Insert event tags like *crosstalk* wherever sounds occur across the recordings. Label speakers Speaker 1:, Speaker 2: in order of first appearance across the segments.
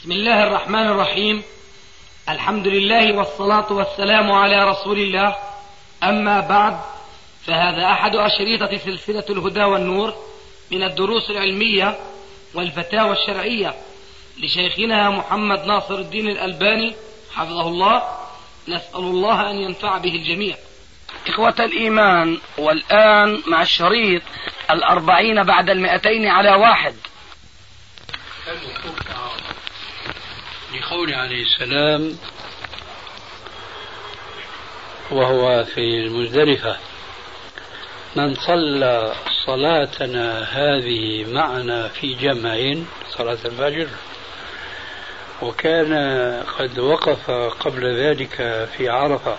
Speaker 1: بسم الله الرحمن الرحيم. الحمد لله والصلاة والسلام على رسول الله. أما بعد فهذا أحد أشريطة سلسلة الهدى والنور من الدروس العلمية والفتاوى الشرعية لشيخنا محمد ناصر الدين الألباني حفظه الله. نسأل الله أن ينفع به الجميع. إخوة الإيمان والآن مع الشريط الأربعين بعد المئتين على واحد.
Speaker 2: لقول عليه السلام وهو في المزدلفة من صلى صلاتنا هذه معنا في جمع صلاة الفجر وكان قد وقف قبل ذلك في عرفة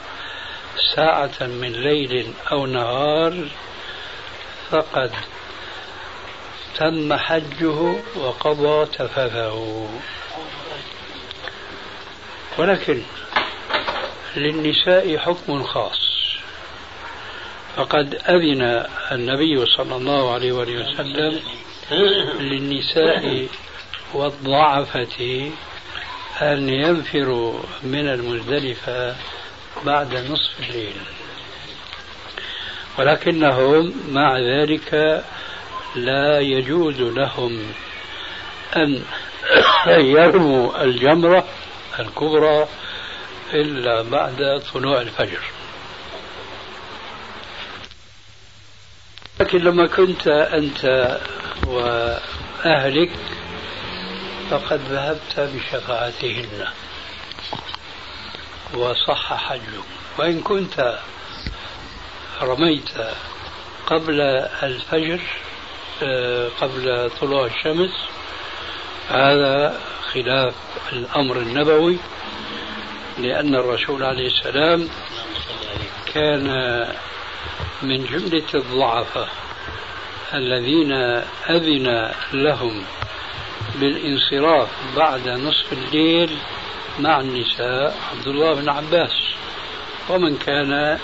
Speaker 2: ساعة من ليل أو نهار فقد تم حجه وقضى تفثه ولكن للنساء حكم خاص. فقد أذن النبي صلى الله عليه وسلم للنساء والضعفة أن ينفروا من المزدلفة بعد نصف الليل ولكنهم مع ذلك لا يجوز لهم أن *coughs* يرموا الجمرة الكبرى إلا بعد طلوع الفجر. لكن لما كنت أنت وأهلك فقد ذهبت بشفاعتهن وصح حجك وإن كنت رميت قبل الفجر آه، قبل طلوع الشمس هذا خلاف الأمر النبوي لأن الرسول عليه السلام كان من جملة الضعفاء الذين أذن لهم بالانصراف بعد نصف الليل مع النساء عبد الله بن عباس ومن كان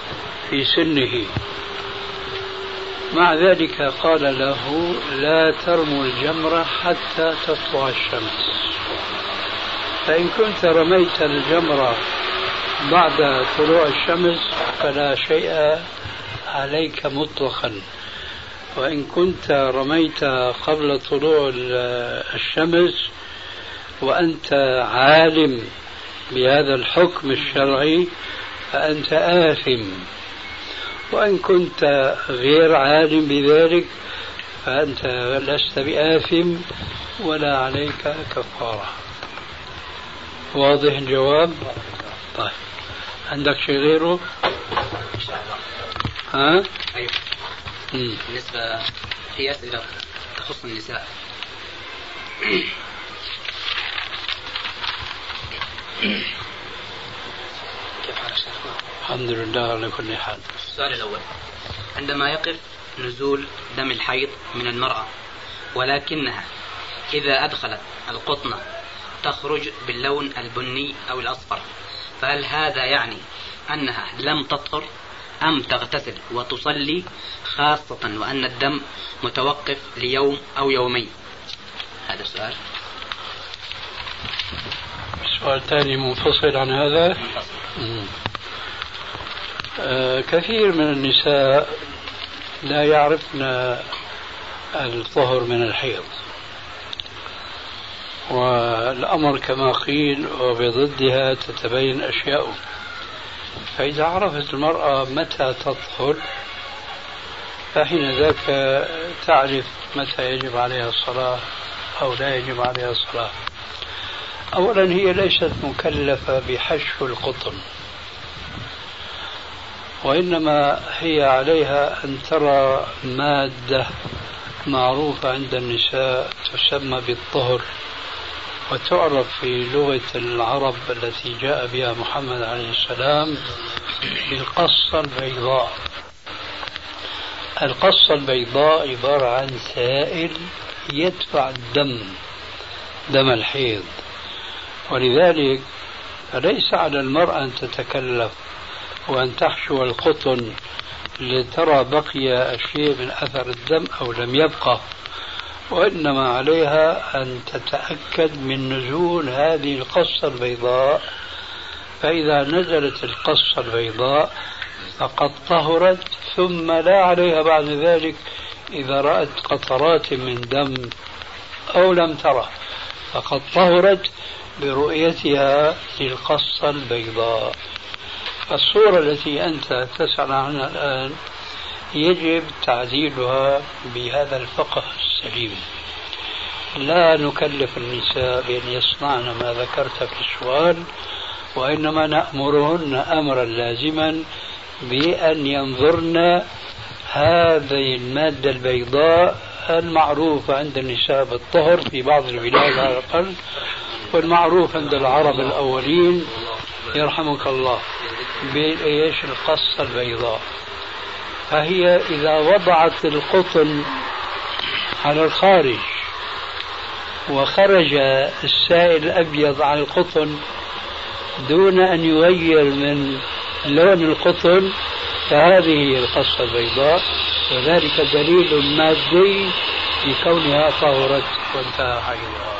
Speaker 2: في سنه. مع ذلك قال له لا ترموا الجمرة حتى تطلع الشمس. فإن كنت رميت الجمرة بعد طلوع الشمس فلا شيء عليك مطلقا. وإن كنت رميت قبل طلوع الشمس وأنت عالم بهذا الحكم الشرعي فأنت آثم. وإن كنت غير عالم بذلك فأنت لست بآثم ولا عليك كفارة. واضح الجواب؟ طيب. عندك شيء غيره؟ ها؟
Speaker 3: أيوه بالنسبة في أسئلة تخص النساء. *coughs* كيف حال
Speaker 2: الحمد لله على كل حال.
Speaker 3: السؤال الأول. عندما يقف نزول دم الحيض من المرأة ولكنها إذا أدخلت القطنة تخرج باللون البني أو الأصفر فهل هذا يعني أنها لم تطهر أم تغتسل وتصلي خاصة وأن الدم متوقف ليوم أو يومين؟ هذا السؤال
Speaker 2: سؤال ثاني منفصل عن هذا؟ آه كثير من النساء لا يعرفن الطهر من الحيض. والأمر كما قيل وبضدها تتبين أشياء. فإذا عرفت المرأة متى تطهر فحين ذاك تعرف متى يجب عليها الصلاة أو لا يجب عليها الصلاة. أولا هي ليست مكلفة بحشو القطن. وإنما هي عليها أن ترى مادة معروفة عند النساء تسمى بالطهر وتعرف في لغة العرب التي جاء بها محمد عليه السلام بالقصة البيضاء. القصة البيضاء عبارة عن سائل يدفع الدم دم الحيض ولذلك فليس على المرأة أن تتكلف. وأن تحشو القطن لترى بقي شيء من أثر الدم أو لم يبقى وإنما عليها أن تتأكد من نزول هذه القصة البيضاء. فإذا نزلت القصة البيضاء فقد طهرت ثم لا عليها بعد ذلك إذا رأت قطرات من دم أو لم تره فقد طهرت برؤيتها للقصة البيضاء. الصورة التي أنت تسأل عنها الآن يجب تعديلها بهذا الفقه السليم. لا نكلف النساء بأن يصنعن ما ذكرت في السؤال وإنما نأمرهن أمرا لازما بأن ينظرن هذه المادة البيضاء المعروفة عند النساء بالطهر في بعض البلاد على الأقل والمعروف عند العرب الأولين يرحمك الله. بإيش القصة البيضاء. فهي إذا وضعت القطن على الخارج وخرج السائل الأبيض على القطن دون أن يغير من لون القطن فهذه هي القصة البيضاء. وذلك دليل مادي في كونها طهرت وانتهى حيضها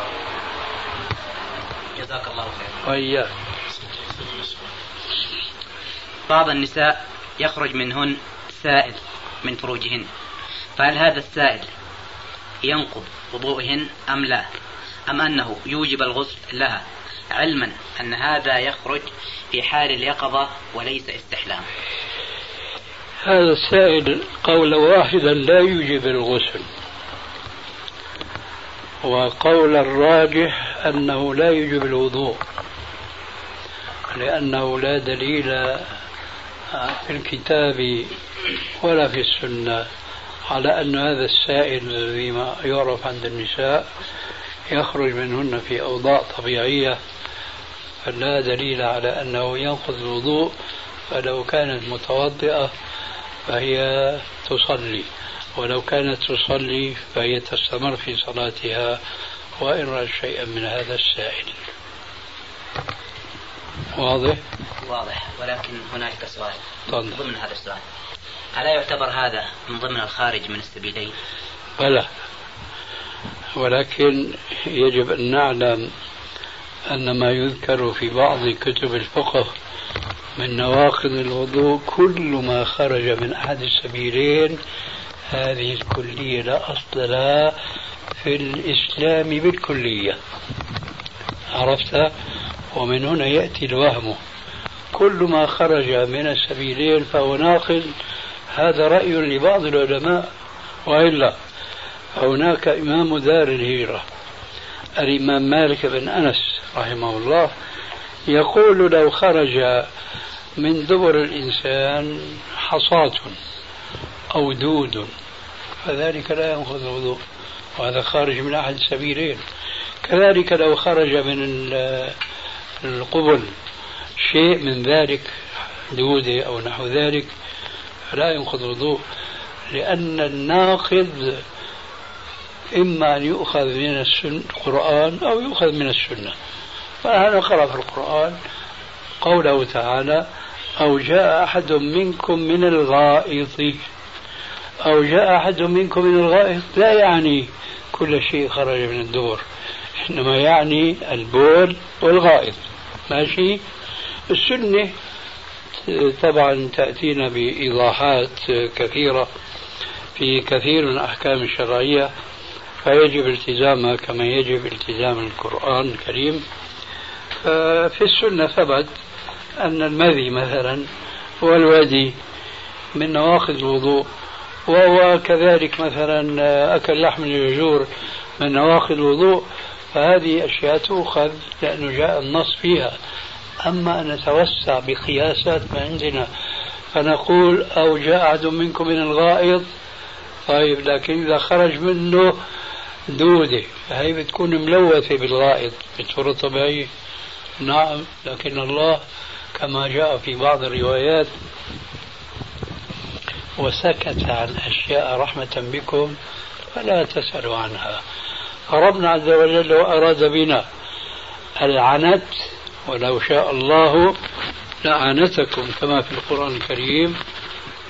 Speaker 3: جزاك الله خير.
Speaker 2: وإياك.
Speaker 3: بعض النساء يخرج منهن سائل من فروجهن. فهل هذا السائل ينقض وضوئهن أم لا؟ أم أنه يوجب الغسل لها علما أن هذا يخرج في حال اليقظة وليس استحلام؟
Speaker 2: هذا السائل قولا واحدا لا يوجب الغسل وقول الراجح أنه لا يوجب الوضوء لأنه لا دليل في الكتاب ولا في السنة على أن هذا السائل الذي ما يعرف عند النساء يخرج منهن في أوضاع طبيعية فلا دليل على أنه ينقض الوضوء فلو كانت متوضئة فهي تصلي ولو كانت تصلي فهي تستمر في صلاتها وإن رأت شيئا من هذا السائل. واضح؟
Speaker 3: واضح ولكن هنالك سؤال
Speaker 2: طبعا.
Speaker 3: ضمن هذا السؤال ألا يعتبر هذا من ضمن الخارج من السبيلين؟
Speaker 2: بلى ولكن يجب أن نعلم أن ما يذكر في بعض كتب الفقه من نواقض الوضوء كل ما خرج من أحد السبيلين هذه الكلية لا أصل لها في الإسلام بالكلية عرفت ومن هنا يأتي الوهم. كل ما خرج من السبيلين فهو ناقض هذا رأي لبعض العلماء. وإلا هناك إمام دار الهجرة الإمام مالك بن أنس رحمه الله يقول لو خرج من دبر الإنسان حصاة أو دود فذلك لا ينقض الوضوء وهذا خارج من أحد السبيلين. كذلك لو خرج من القبل شيء من ذلك دودة أو نحو ذلك فلا ينقض الوضوء لأن الناقض إما أن يؤخذ من القرآن أو يؤخذ من السنة. فأنا قرأ في القرآن قوله تعالى أو جاء أحد منكم من الغائط أو جاء أحد منكم من الغائط لا يعني كل شيء خرج من الدور إنما يعني البول والغائط. ماشي؟ السنة طبعا تأتينا بإيضاحات كثيرة في كثير من الأحكام الشرعية فيجب التزامها كما يجب التزام القرآن الكريم. في السنة ثبت أن المذي مثلا والودي من نواقض الوضوء وهو كذلك مثلا أكل لحم الجزور من نواقض الوضوء فهذه أشياء تؤخذ لأنه جاء النص فيها. أما أن نتوسع بقياسات ما عندنا فنقول أو جاء أحد منكم من الغائط طيب لكن إذا خرج منه دودة فهي بتكون ملوثة بالغائط بصورة طبيعية. نعم لكن الله كما جاء في بعض الروايات وسكت عن أشياء رحمة بكم فلا تسألوا عنها. فربنا عز وجل أراد بنا العنت ولو شاء الله لعنتكم كما في القرآن الكريم.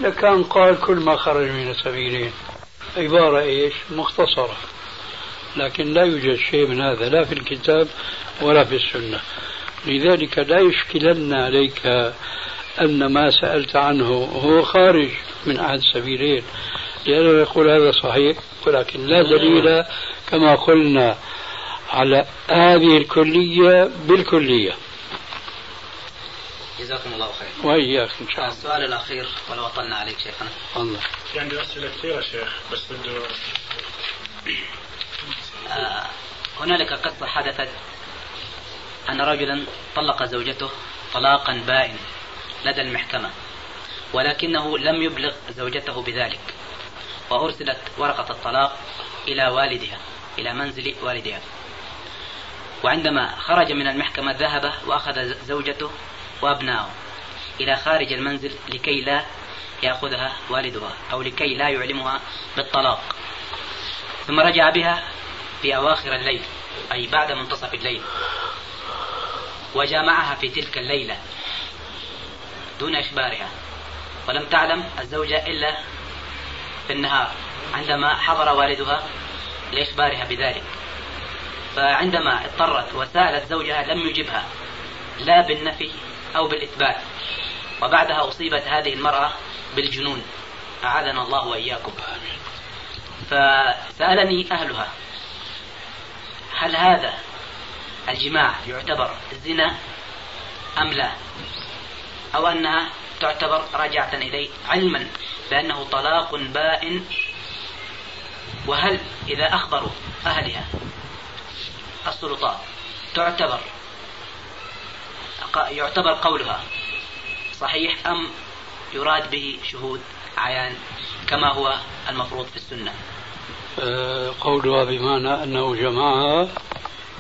Speaker 2: لكان قال كل ما خرج من السبيلين. عبارة إيش؟ مختصرة. لكن لا يوجد شيء من هذا لا في الكتاب ولا في السنة. لذلك لا يشكلن عليك أن ما سألت عنه هو خارج من أحد السبيلين. لأنه يقول هذا صحيح ولكن لا دليل كما قلنا على هذه الكلية بالكلية.
Speaker 3: جزاكم الله خير.
Speaker 2: وإياك إن شاء الله.
Speaker 3: السؤال الأخير ولو أطلنا عليك شيخنا.
Speaker 2: الله.
Speaker 4: في عندي أسئلة كثيرة شيخ بس بده
Speaker 3: آه هنالك قصة حدثت أن رجلا طلق زوجته طلاقا بائن لدى المحكمة ولكنه لم يبلغ زوجته بذلك وأرسلت ورقة الطلاق إلى والدها. إلى منزل والدها وعندما خرج من المحكمة ذهب وأخذ زوجته وأبنائه إلى خارج المنزل لكي لا يأخذها والدها أو لكي لا يعلمها بالطلاق. ثم رجع بها في أواخر الليل أي بعد منتصف الليل. وجامعها في تلك الليلة دون إخبارها. ولم تعلم الزوجة إلا في النهار عندما حضر والدها لإخبارها بذلك. فعندما اضطرت وسألت زوجها لم يجبها لا بالنفي أو بالإثبات وبعدها أصيبت هذه المرأة بالجنون. أعاذنا الله وإياكم. فسألني أهلها هل هذا الجماع يعتبر زنا أم لا؟ أو أنها تعتبر راجعة إليه علما بأنه طلاق بائن وهل إذا أخبروا أهلها السلطات تعتبر يعتبر قولها صحيح أم يراد به شهود عيان كما هو المفروض في السنة؟
Speaker 2: أه قولها بمعنى أنه جمعها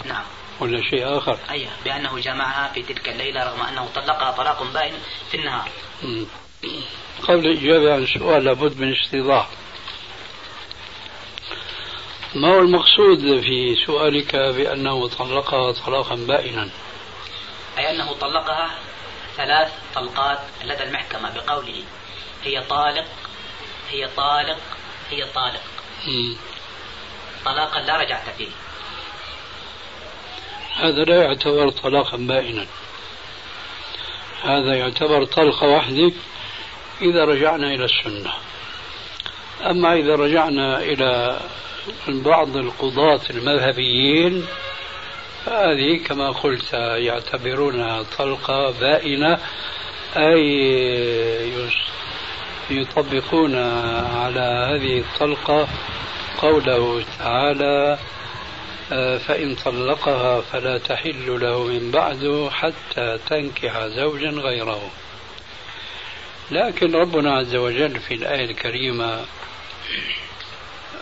Speaker 3: نعم.
Speaker 2: ولا شيء آخر؟
Speaker 3: أي بأنه جمعها في تلك الليلة رغم أنه طلقها طلاق بائن في النهار.
Speaker 2: قبل الإجابة عن السؤال لابد من استيضاح. ما هو المقصود في سؤالك بأنه طلقها طلاقا بائنا؟
Speaker 3: أي أنه طلقها ثلاث طلقات لدى المحكمة بقوله هي طالق هي طالق هي طالق. طلاقا لا رجعت فيه.
Speaker 2: هذا لا يعتبر طلاقا بائنا. هذا يعتبر طلقة واحدة إذا رجعنا إلى السنة. أما إذا رجعنا إلى بعض القضاة المذهبيين. فهذه كما قلت يعتبرونها طلقة بائنة أي يطبقون على هذه الطلقة قوله تعالى فإن طلقها فلا تحل له من بعد حتى تنكح زوجا غيره. لكن ربنا عز وجل في الآية الكريمة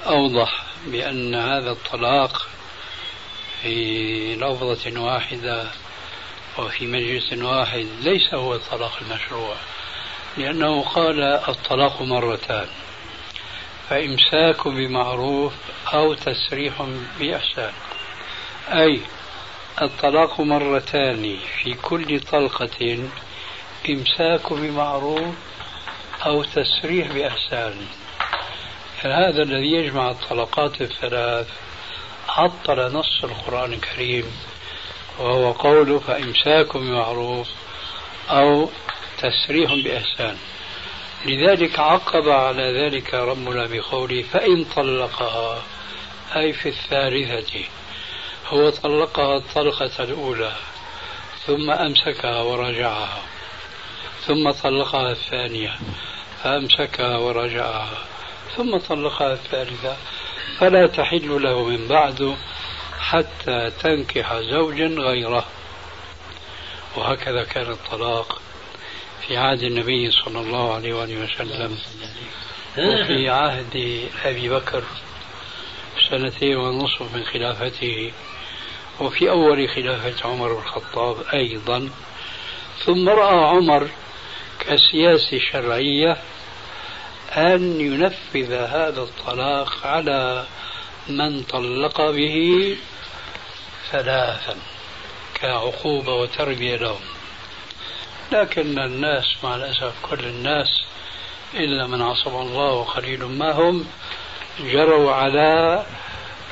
Speaker 2: أوضح بأن هذا الطلاق في لفظة واحدة وفي مجلس واحد ليس هو الطلاق المشروع لأنه قال الطلاق مرتان فإمساك بمعروف أو تسريح بإحسان. أي الطلاق مرتان في كل طلقة إمساك بمعروف أو تسريح بإحسان. هذا الذي يجمع الطلقات الثلاث عطل نص القرآن الكريم وهو قوله فإمساك بمعروف أو تسريح بإحسان. لذلك عقب على ذلك ربنا بقوله فإن طلقها أي في الثالثة هو طلقها الطلقة الأولى ثم أمسكها ورجعها ثم طلقها الثانية فأمسكها ورجعها. ثم طلقها الثالثة فلا تحل له من بعد حتى تنكح زوجا غيره. وهكذا كان الطلاق في عهد النبي صلى الله عليه وآله وسلم وفي عهد أبي بكر سنتين ونصف من خلافته وفي أول خلافة عمر بن الخطاب أيضا. ثم رأى عمر كسياسة شرعية أن ينفذ هذا الطلاق على من طلق به ثلاثا كعقوبة وتربية لهم. لكن الناس مع الأسف كل الناس إلا من عصم الله وقليل ما هم جروا على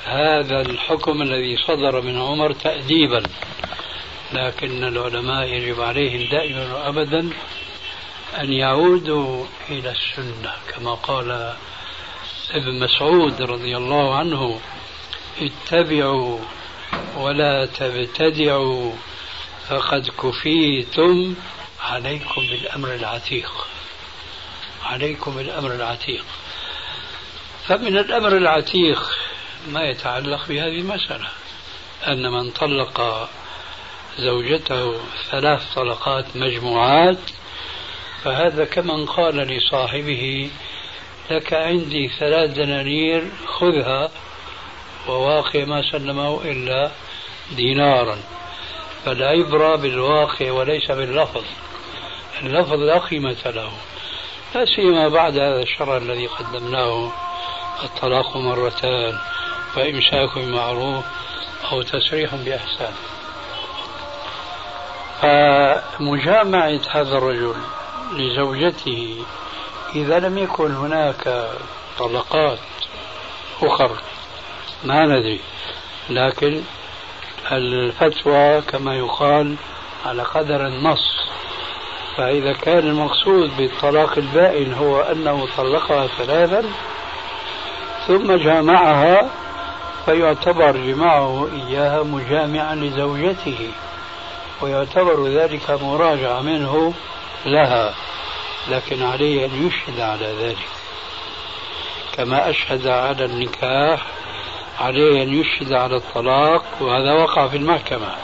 Speaker 2: هذا الحكم الذي صدر من عمر تأديبا. لكن العلماء يجب عليهم دائما وأبدا أن يعودوا إلى السنة كما قال ابن مسعود رضي الله عنه اتبعوا ولا تبتدعوا فقد كفيتم عليكم بالأمر العتيق. عليكم بالأمر العتيق. فمن الأمر العتيق ما يتعلق بهذه المسألة أن من طلق زوجته ثلاث طلقات مجموعات فهذا كمن قال لصاحبه لك عندي ثلاث دنانير خذها. وواقع ما سلمه إلا دينارا. فالعبرة بالواقع وليس باللفظ. اللفظ لا قيمة له. لا سيما بعد هذا الشرع الذي قدمناه. الطلاق مرتان فإمساك بمعروف أو تسريح بإحسان. فمجامعة هذا الرجل لزوجته. إذا لم يكن هناك طلقات أخر ما ندري. لكن الفتوى كما يقال على قدر النص. فإذا كان المقصود بالطلاق البائن هو أنه طلقها ثلاثا ثم جامعها فيعتبر جماعة إياها مجامعا لزوجته ويعتبر ذلك مراجعة منه لها لكن عليه أن يشهد على ذلك. كما أشهد على النكاح عليه أن يشهد على الطلاق وهذا وقع في المحكمة.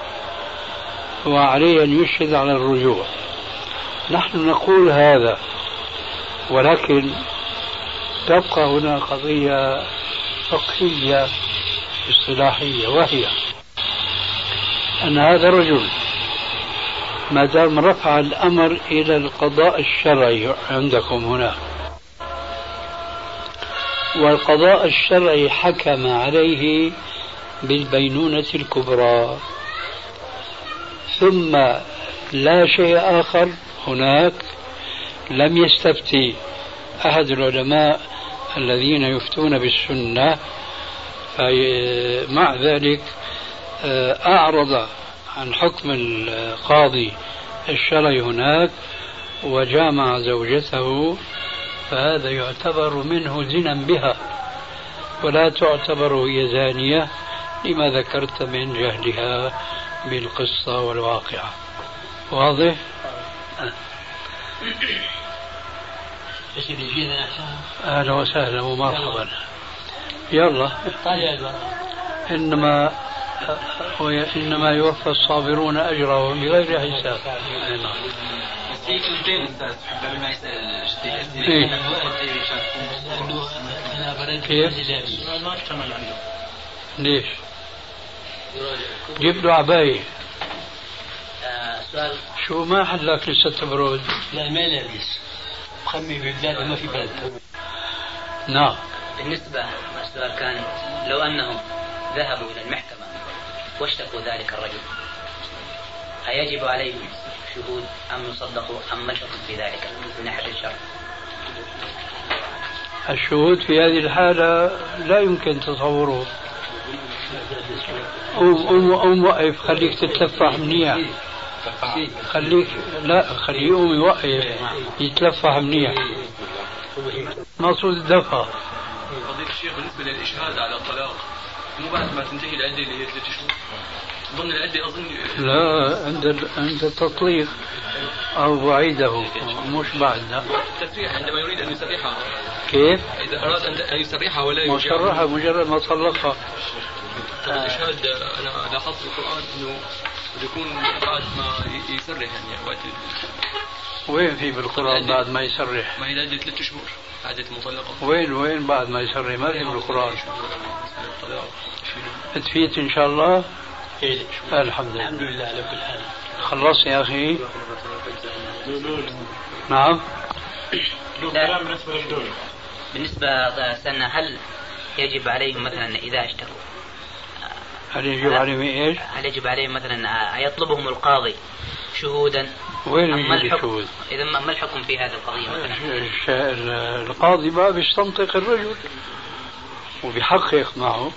Speaker 2: وعليه أن يشهد على الرجوع. نحن نقول هذا ولكن تبقى هنا قضية فقهية اصطلاحية وهي أن هذا الرجل ما دام رفع الأمر إلى القضاء الشرعي عندكم هنا. والقضاء الشرعي حكم عليه بالبينونة الكبرى. ثم لا شيء آخر هناك لم يستفتي أحد العلماء الذين يفتون بالسنة مع ذلك آه، أعرض عن حكم القاضي الشرعي هناك وجامع زوجته فهذا يعتبر منه زنا بها ولا تعتبر هي زانية لما ذكرت من جهلها بالقصة والواقعة. واضح؟ أهلا وسهلا ومرحبا يلا. إنما إنما يوفى الصابرون أجرهم بغير حساب نعم في كلمتين أستاذ قبل ما يسال كيف؟ ما عنده ليش؟ جيب له عباية سؤال شو ما حلك لسه تبرد؟
Speaker 5: لا ما لابس مخمي في بلاد ما في بلد
Speaker 2: نعم
Speaker 3: بالنسبة السؤال كان لو أنهم ذهبوا إلى المحكمة واشتكوا ذلك الرجل. أيجب عليهم شهود أم يصدقوا أم ما في ذلك من ناحية الشرع؟
Speaker 2: الشهود في هذه الحالة لا يمكن تصوره. قوم قوم قوم وقف خليك تتلفح منيح. خليك لا خليه يقوم يوقف يتلفح منيح. مقصود الدفع.
Speaker 6: فضيلة الشيخ بالنسبة للإشهاد على الطلاق مو بعد ما تنتهي العدة اللي هي ثلاث شهور ضمن العدة أظن
Speaker 2: لا عند عند التطليق أو بعيده مش بعد لا.
Speaker 6: التسريح عندما يريد أن يسرحها.
Speaker 2: كيف؟
Speaker 6: إذا أراد أن يسرحها ولا
Speaker 2: مصرحة مجرد ما طلقها
Speaker 6: الإشهاد أنا لاحظت في القرآن أنه يكون بعد ما يسرح يعني وقت
Speaker 2: وين في بالقرآن بعد ما يسرح؟
Speaker 6: ما هي العدة ثلاث شهور عدة المطلقة
Speaker 2: وين وين بعد ما يسرح ما في بالقرآن. تفيت إن شاء الله؟
Speaker 5: إيه
Speaker 2: الحمد لله.
Speaker 5: الحمد لله على كل حال.
Speaker 2: خلص يا أخي. نعم.
Speaker 3: بالنسبة سنة هل يجب عليهم مثلا إذا اشتكوا
Speaker 2: هل يجب عليهم إيش؟
Speaker 3: هل يجب عليهم مثلا يطلبهم القاضي شهودا؟
Speaker 2: وين يجب الشهود؟
Speaker 3: إذا ما الحكم في هذه القضية مثلا؟
Speaker 2: القاضي ما بيستنطق الرجل وبيحقق معه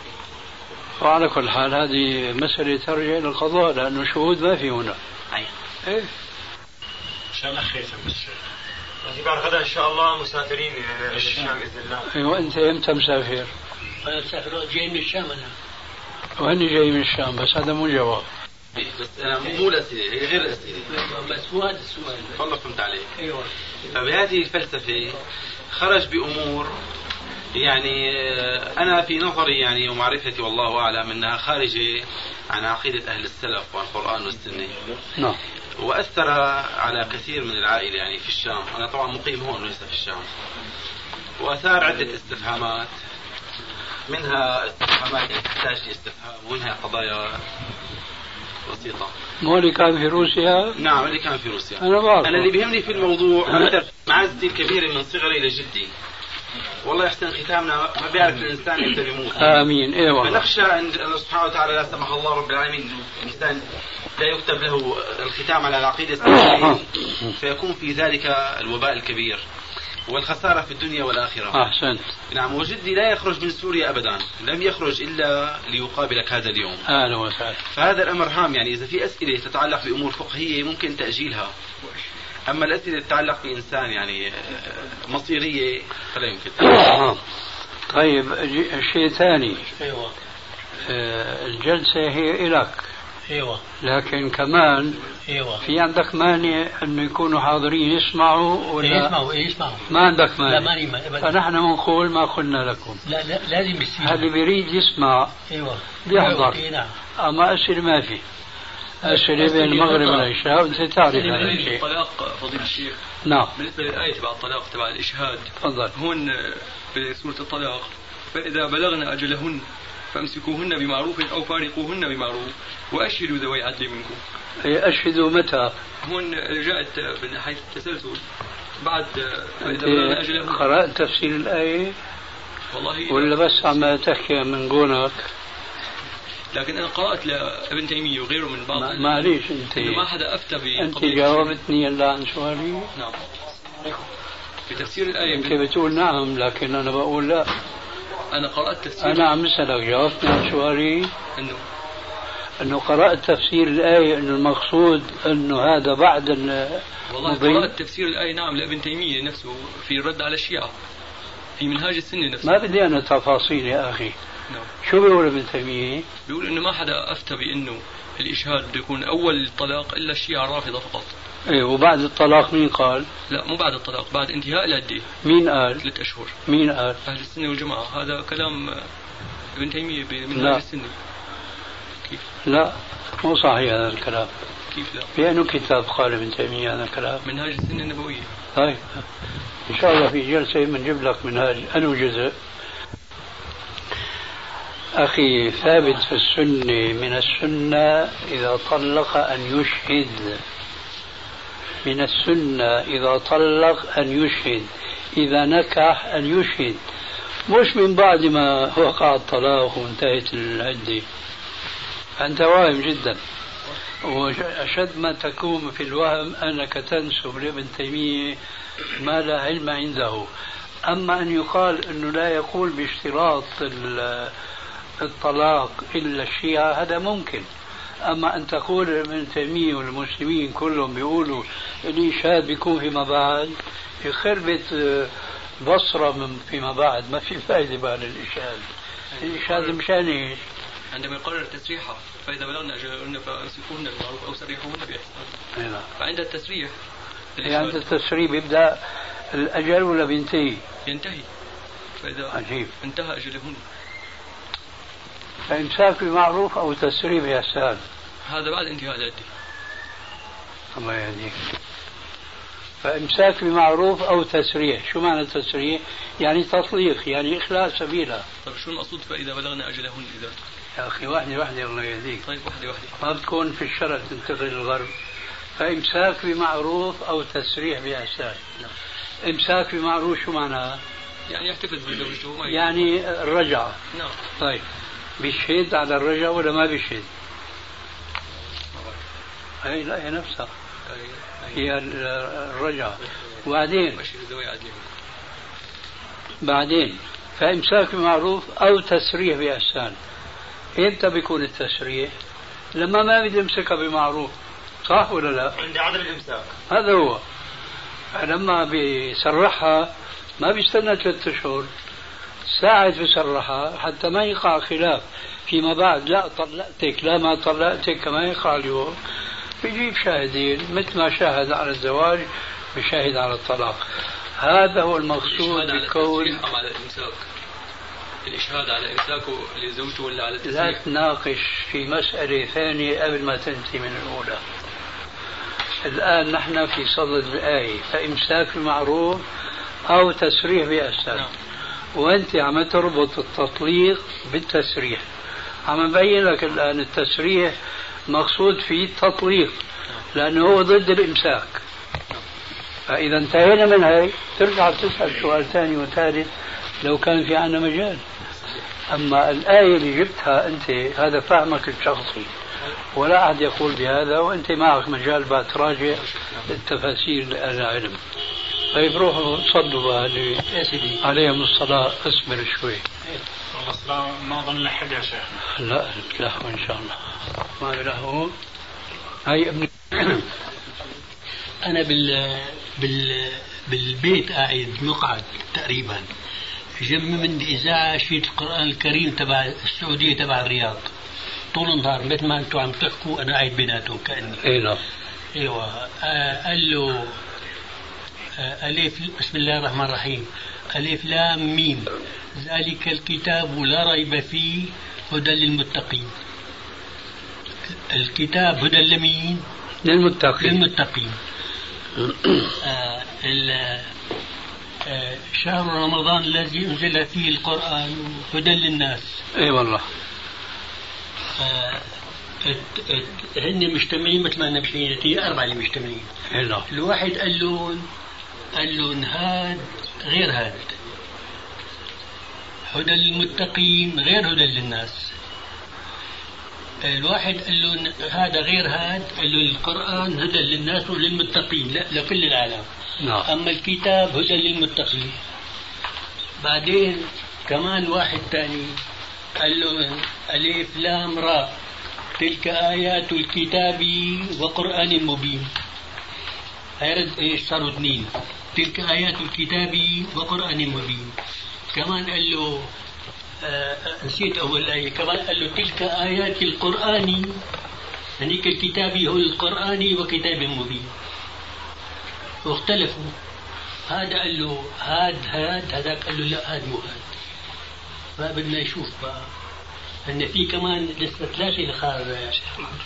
Speaker 2: وعلى كل حال هذه مسألة ترجع إلى القضاء لأنه شهود ما في هنا.
Speaker 3: أي.
Speaker 2: إيه؟
Speaker 4: عشان هيثم بس
Speaker 7: يعني بعد غدا إن شاء الله مسافرين إلى الشام بإذن الله.
Speaker 2: أيوة أنت إمتى مسافر؟
Speaker 5: أنا مسافر جاي من الشام أنا.
Speaker 2: وهني جاي من الشام؟ بس هذا مو جواب.
Speaker 6: بس أنا مو الأسئلة هي غير الأسئلة.
Speaker 5: بس مو هذا السؤال.
Speaker 6: والله فهمت عليك
Speaker 5: أيوه.
Speaker 6: فبهذه الفلسفة خرج بأمور يعني آه، أنا في نظري يعني ومعرفتي والله أعلم أنها خارجة عن عقيدة أهل السلف والقرآن والسنة.
Speaker 2: نعم.
Speaker 6: وأثر على كثير من العائلة يعني في الشام، أنا طبعا مقيم هون ليس في الشام. وأثار عدة استفهامات منها استفهامات تحتاج لاستفهام ومنها قضايا بسيطة.
Speaker 2: مو اللي كان في روسيا
Speaker 6: نعم اللي كان في روسيا.
Speaker 2: أنا بعرف
Speaker 6: أنا اللي بيهمني في الموضوع معزتي الكبيرة من صغري لجدي. والله يحسن ختامنا ما بيعرف الإنسان إمتى بيموت.
Speaker 2: آمين إيه والله
Speaker 6: فنخشى ان الله سبحانه وتعالى لا سمح الله رب العالمين الإنسان لا يكتب له الختام على العقيدة السليمه فيكون في ذلك الوباء الكبير والخسارة في الدنيا والآخرة.
Speaker 2: أحسنت
Speaker 6: نعم وجدي لا يخرج من سوريا ابدا، لم يخرج إلا ليقابلك هذا اليوم.
Speaker 2: أهلا وسهلا
Speaker 6: فهذا الأمر هام يعني إذا في أسئلة تتعلق بأمور فقهية ممكن تأجيلها. أما الأسئلة تتعلق بإنسان يعني آه، مصيرية فلا يمكن.
Speaker 2: آه. طيب ج- شيء ثاني
Speaker 5: أيوه
Speaker 2: آه، الجلسة هي إلك
Speaker 5: أيوه.
Speaker 2: لكن كمان
Speaker 5: أيوه.
Speaker 2: في عندك مانع إنه يكونوا حاضرين يسمعوا ولا
Speaker 5: يسمعوا يسمعوا.
Speaker 2: ما عندك
Speaker 5: لا
Speaker 2: مانع
Speaker 5: ماني ما ابدا.
Speaker 2: فنحن بنقول ما قلنا لكم.
Speaker 5: لا لا لازم يصير.
Speaker 2: اللي بيريد يسمع.
Speaker 5: أيوه.
Speaker 2: بيحضر.
Speaker 5: اي نعم.
Speaker 2: أما اسئله ما في. اسئله بين المغرب والعشاء. وانت تعرف هذا الشيء.
Speaker 6: الطلاق فضيلة الشيخ.
Speaker 2: نعم.
Speaker 6: بالنسبة للآية تبع الطلاق تبع الإشهاد
Speaker 2: تفضل.
Speaker 6: هون في سورة الطلاق فإذا بلغن أجلهن فامسكوهن بمعروف أو فارقوهن بمعروف وأشهدوا ذوي عدل منكم.
Speaker 2: إيه، أشهدوا متى؟
Speaker 6: هون جاءت من حيث التسلسل بعد
Speaker 2: قرأت تفسير الآية؟
Speaker 6: والله
Speaker 2: ولا بس عم تحكي من قولك
Speaker 6: لكن أنا قرأت لابن تيمية وغيره من بعض
Speaker 2: ما- معليش
Speaker 6: أنت. ما حدا أفتى أنت
Speaker 2: جاوبتني الا عن سؤالي.
Speaker 6: نعم. في تفسير الآية
Speaker 2: أنت بتقول نعم لكن أنا بقول لا.
Speaker 6: أنا قرأت تفسير.
Speaker 2: أنا عم اسالك جاوبتني عن سؤالي
Speaker 6: إنه
Speaker 2: إنه قرأت تفسير الآية إنه المقصود إنه هذا بعد ال-
Speaker 6: والله
Speaker 2: مضي.
Speaker 6: قرأت تفسير الآية نعم لابن تيمية نفسه في الرد على الشيعة في منهاج السنة نفسه.
Speaker 2: ما بدي أنا تفاصيل يا أخي.
Speaker 6: نعم.
Speaker 2: شو بيقول ابن تيمية؟
Speaker 6: بيقول إنه ما حدا أفتى بإنه الإشهاد بده يكون أول الطلاق إلا الشيعة الرافضة فقط.
Speaker 2: إيه وبعد الطلاق مين قال؟
Speaker 6: لا مو بعد الطلاق بعد انتهاء العدة.
Speaker 2: مين قال؟
Speaker 6: ثلاث أشهر.
Speaker 2: مين قال؟
Speaker 6: أهل السنة والجماعة. هذا كلام ابن تيمية
Speaker 2: لا.
Speaker 6: بمنهاج السنة. كيف؟
Speaker 2: لا مو صحيح هذا الكلام.
Speaker 6: كيف لا؟
Speaker 2: انه كتاب قال ابن تيمية هذا الكلام؟
Speaker 6: منهاج السنة النبوية.
Speaker 2: طيب. إن شاء الله في جلسة بنجيب لك منهاج انو جزء أخي ثابت في السنة من السنة إذا طلق أن يشهد. من السنة إذا طلق أن يشهد. إذا نكح أن يشهد. مش من بعد ما وقع الطلاق وانتهت العدة. أنت واهم جدا. وأشد ما تكون في الوهم أنك تنسب لابن تيمية ما لا علم عنده. أما أن يقال أنه لا يقول باشتراط الطلاق إلا الشيعة هذا ممكن أما أن تقول ابن تيمية والمسلمين كلهم بيقولوا الإشهاد بيكون فيما بعد يخربت آه، بصرة من فيما بعد ما في فائدة بعد الإشهاد الإشهاد مشان إيش؟
Speaker 6: عندما يقرر تسريحها فإذا بلغنا اجلهن فأمسكوهن بالمعروف أو سرحوهن بإحسان
Speaker 2: أي نعم.
Speaker 6: فعند التسريح
Speaker 2: يعني عند
Speaker 6: الإشهاد
Speaker 2: التسريب يبدأ الأجل ولا بينتهي؟
Speaker 6: ينتهي فإذا
Speaker 2: عجيب
Speaker 6: انتهى أجلهن
Speaker 2: فإمساك بمعروف أو تسريب بإحسان
Speaker 6: هذا بعد انتهاء العدة
Speaker 2: الله يهديك. فإمساك بمعروف أو تسريح شو معنى تسريح يعني تطليق يعني إخلاء سبيلها
Speaker 6: طيب شو المقصود فإذا بلغنا أجلهن إذا؟
Speaker 2: يا أخي واحدة واحدة الله يهديك.
Speaker 6: طيب واحدة واحدة
Speaker 2: ما بتكون في الشرق تنتقل للغرب فإمساك بمعروف أو تسريح بإحسان إمساك بمعروف شو معناها؟
Speaker 6: يعني يحتفظ بزوجته
Speaker 2: يعني الرجعة.
Speaker 6: نعم.
Speaker 2: طيب. بيشهد على الرجعة ولا ما بيشهد؟ هي لا هي نفسها. هي الرجعة وبعدين؟ بعدين فإمساك بمعروف أو تسريح بإحسان. إمتى بيكون التسريح؟ لما ما بده يمسكها بمعروف صح ولا لا؟
Speaker 7: عند عدم الإمساك.
Speaker 2: هذا هو. لما بيسرحها ما بيستنى ثلاثة اشهر ساعة بيسرحها حتى ما يقع خلاف فيما بعد. لا طلقتك لا ما طلقتك كما يقع اليوم. بيجيب شاهدين مثل ما شاهد على الزواج بشاهد على الطلاق. هذا هو المقصود بكون
Speaker 5: على الإمساك؟ الإشهاد على امساكه لزوجته ولا على؟
Speaker 2: لا تناقش في مسألة ثانية قبل ما تنتهي من الأولى. الآن نحن في صدد الآية. فإمساك بمعروف أو تسريح بإحسان نعم. وأنت عم تربط التطليق بالتسريح. عم أبين لك الآن التسريح مقصود فيه التطليق لأنه هو ضد الإمساك. فإذا انتهينا من هي ترجع تسأل سؤال ثاني وثالث لو كان في عنا مجال. أما الآية اللي جبتها أنت هذا فهمك الشخصي. ولا أحد يقول بهذا وأنت معك مجال بعد تراجع التفاسير العلم. طيب روحوا صلوا اللي عليهم الصلاة اصبر شوي.
Speaker 4: ما ظن حد يا شيخ.
Speaker 2: لا له إن شاء الله. ما له هاي ابن
Speaker 5: أنا بال بال بالبيت قاعد مقعد تقريبا. جنب من اذاعه شيء القرآن الكريم تبع السعودية تبع الرياض. طول النهار مثل ما أنتم عم تحكوا أنا قاعد بيناتهم كأني.
Speaker 2: اي نعم.
Speaker 5: إيوه. آه قال له آه الف بسم الله الرحمن الرحيم. الف لام ميم. ذلك الكتاب لا ريب فيه هدى للمتقين. الكتاب هدى لمين؟
Speaker 2: للمتقين.
Speaker 5: للمتقين. آه آه شهر رمضان الذي أنزل فيه القرآن هدى للناس.
Speaker 2: إي والله.
Speaker 5: آه هن مجتمعين مثل ما أنا مجتمعين أربعة اللي مجتمعين. الواحد قال له قال له هاد غير هاد. هدى للمتقين غير هدى للناس. الواحد قال له هذا غير هذا قال له القرآن هدى للناس وللمتقين لا لكل العالم.
Speaker 2: نعم.
Speaker 5: أما الكتاب هدى للمتقين. بعدين كمان واحد ثاني قال له ألف لام راء تلك آيات الكتاب وقرآن مبين. هيرد إيش صاروا اثنين تلك آيات الكتاب وقرآن مبين. كمان قال له آه نسيت أول آية. كمان قال له تلك آيات القرآن هنيك الكتاب هو القرآن وكتاب مبين. واختلفوا. هذا قال له هاد هاد هذاك قال له لا هاد مو هاد. فبدنا نشوف بقى. أن في كمان لسه ثلاثة لخار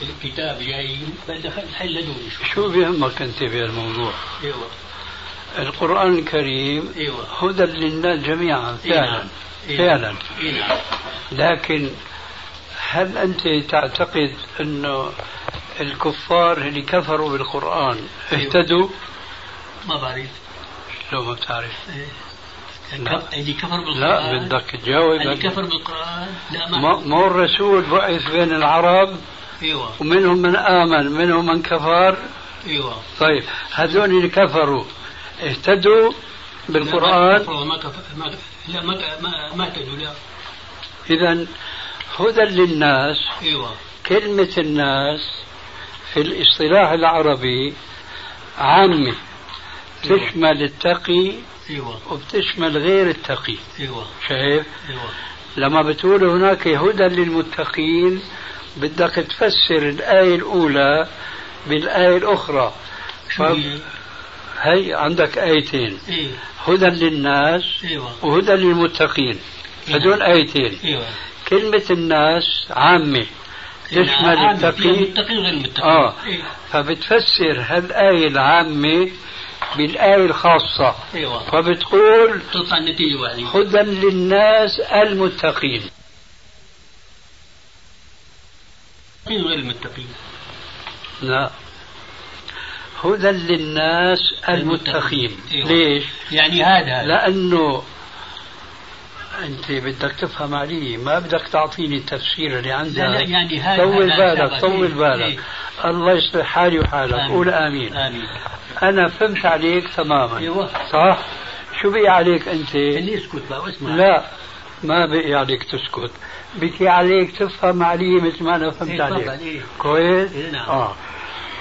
Speaker 5: الكتاب جاي. بدنا نحل هدول
Speaker 2: شو بيهمك أنت بهالموضوع؟
Speaker 5: إيوه.
Speaker 2: القرآن الكريم
Speaker 5: أيوة.
Speaker 2: هدى للناس جميعا فعلا.
Speaker 5: إيه
Speaker 2: فعلا.
Speaker 5: إيه
Speaker 2: لكن هل أنت تعتقد أنه الكفار اللي كفروا بالقرآن
Speaker 5: أيوة.
Speaker 2: اهتدوا؟
Speaker 5: ما بعرف.
Speaker 2: لو ما بتعرف
Speaker 5: إيه. اللي كفر بالقرآن.
Speaker 2: لا بدك تجاوب.
Speaker 5: اللي كفر بالقرآن لا ما
Speaker 2: ما ما هو الرسول بعث بين العرب؟
Speaker 5: أيوه.
Speaker 2: ومنهم من آمن منهم من كفر
Speaker 5: أيوه.
Speaker 2: طيب هذول اللي كفروا اهتدوا بالقرآن.
Speaker 5: لا ما ما لا ما ما ما اهتدوا لا.
Speaker 2: إذا هدى للناس
Speaker 5: أيوه.
Speaker 2: كلمة الناس في الاصطلاح العربي عامة تشمل التقي
Speaker 5: أيوه.
Speaker 2: وبتشمل غير التقي.
Speaker 5: أيوه.
Speaker 2: شايف؟
Speaker 5: أيوه.
Speaker 2: لما بتقول هناك هدى للمتقين بدك تفسر الآية الأولى بالآية الأخرى.
Speaker 5: شو هي؟
Speaker 2: عندك آيتين.
Speaker 5: إيه.
Speaker 2: هدى للناس
Speaker 5: إيوه.
Speaker 2: وهدى للمتقين. هدول آيتين.
Speaker 5: إيوه.
Speaker 2: كلمة الناس عامة. تشمل التقي آه.
Speaker 5: إيه.
Speaker 2: فبتفسر هالآية العامة بالآية الخاصة.
Speaker 5: إيوه.
Speaker 2: فبتقول
Speaker 5: تطلع النتيجة
Speaker 2: هدى للناس المتقين.
Speaker 5: غير المتقين
Speaker 2: لا. هدى للناس المتقين
Speaker 5: أيوة.
Speaker 2: ليش؟
Speaker 5: يعني هذا
Speaker 2: لأنه أنت بدك تفهم علي ما بدك تعطيني التفسير اللي عندك
Speaker 5: لا لا يعني هذا
Speaker 2: طول بالك. طول. بالك
Speaker 5: إيه.
Speaker 2: الله يصلح حالي وحالك
Speaker 5: آمين.
Speaker 2: قول آمين
Speaker 5: آمين
Speaker 2: أنا فهمت عليك تماما
Speaker 5: أيوة.
Speaker 2: صح؟ شو بقي عليك أنت؟
Speaker 5: اللي أسكت بقى واسمع
Speaker 2: لا ما بقي عليك تسكت بكي عليك تفهم علي مثل ما أنا فهمت
Speaker 5: إيه،
Speaker 2: عليك
Speaker 5: إيه.
Speaker 2: كويس؟
Speaker 5: إيه، نعم.
Speaker 2: آه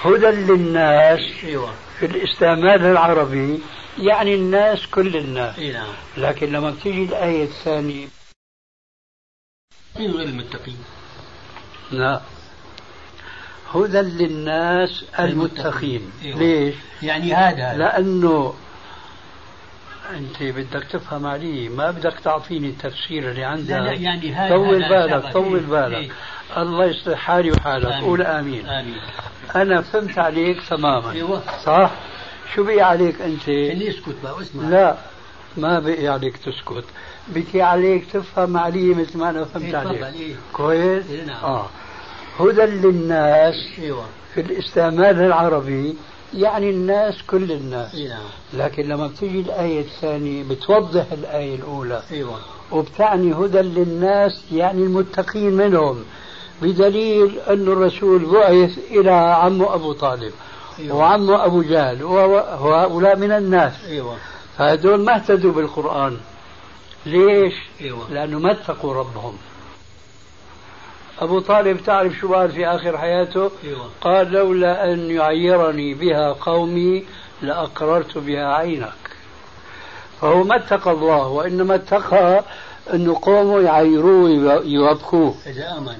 Speaker 2: هدى للناس
Speaker 5: أيوه.
Speaker 2: في الاستعمال العربي؟ يعني الناس كل الناس.
Speaker 5: نعم.
Speaker 2: لكن لما بتيجي الآية الثانية.
Speaker 5: مين غير المتقين؟
Speaker 2: لا. هدى للناس المتقين.
Speaker 5: أيوة.
Speaker 2: ليش؟
Speaker 5: يعني هذا.
Speaker 2: لأنه أنت بدك تفهم علي ما بدك تعطيني التفسير اللي عندك
Speaker 5: لا لا يعني هذا
Speaker 2: طول بالك. طول
Speaker 5: إيه،
Speaker 2: بالك
Speaker 5: إيه.
Speaker 2: الله يصلح حالي وحالك
Speaker 5: آمين.
Speaker 2: قول آمين
Speaker 5: آمين
Speaker 2: أنا فهمت عليك تماما
Speaker 5: أيوه
Speaker 2: صح؟ شو بقي عليك أنت؟
Speaker 5: إني أسكت بقى واسمع
Speaker 2: لا ما بقي عليك تسكت بكي عليك تفهم علي مثل ما أنا فهمت
Speaker 5: إيه،
Speaker 2: عليك
Speaker 5: إيه.
Speaker 2: كويس؟
Speaker 5: إيه، نعم.
Speaker 2: آه هدى للناس
Speaker 5: أيوه
Speaker 2: في الاستعمال العربي يعني الناس كل الناس.
Speaker 5: نعم
Speaker 2: لكن لما بتيجي الآية الثانية بتوضح الآية الأولى.
Speaker 5: أيوه.
Speaker 2: وبتعني هدى للناس يعني المتقين منهم. بدليل أن الرسول بعث إلى عمه أبو طالب
Speaker 5: أيوه.
Speaker 2: وعمه أبو جهل وهؤلاء من الناس.
Speaker 5: أيوه.
Speaker 2: فهدول ما اهتدوا بالقرآن. ليش؟
Speaker 5: أيوه.
Speaker 2: لأنه ما اتقوا ربهم. أبو طالب تعرف شو قال في آخر حياته؟
Speaker 5: أيوه.
Speaker 2: قال لولا أن يعيرني بها قومي لأقررت بها عينك. فهو ما اتقى الله وإنما اتقى أنه قومه يعيروه ويبكوه
Speaker 5: إذا آمن.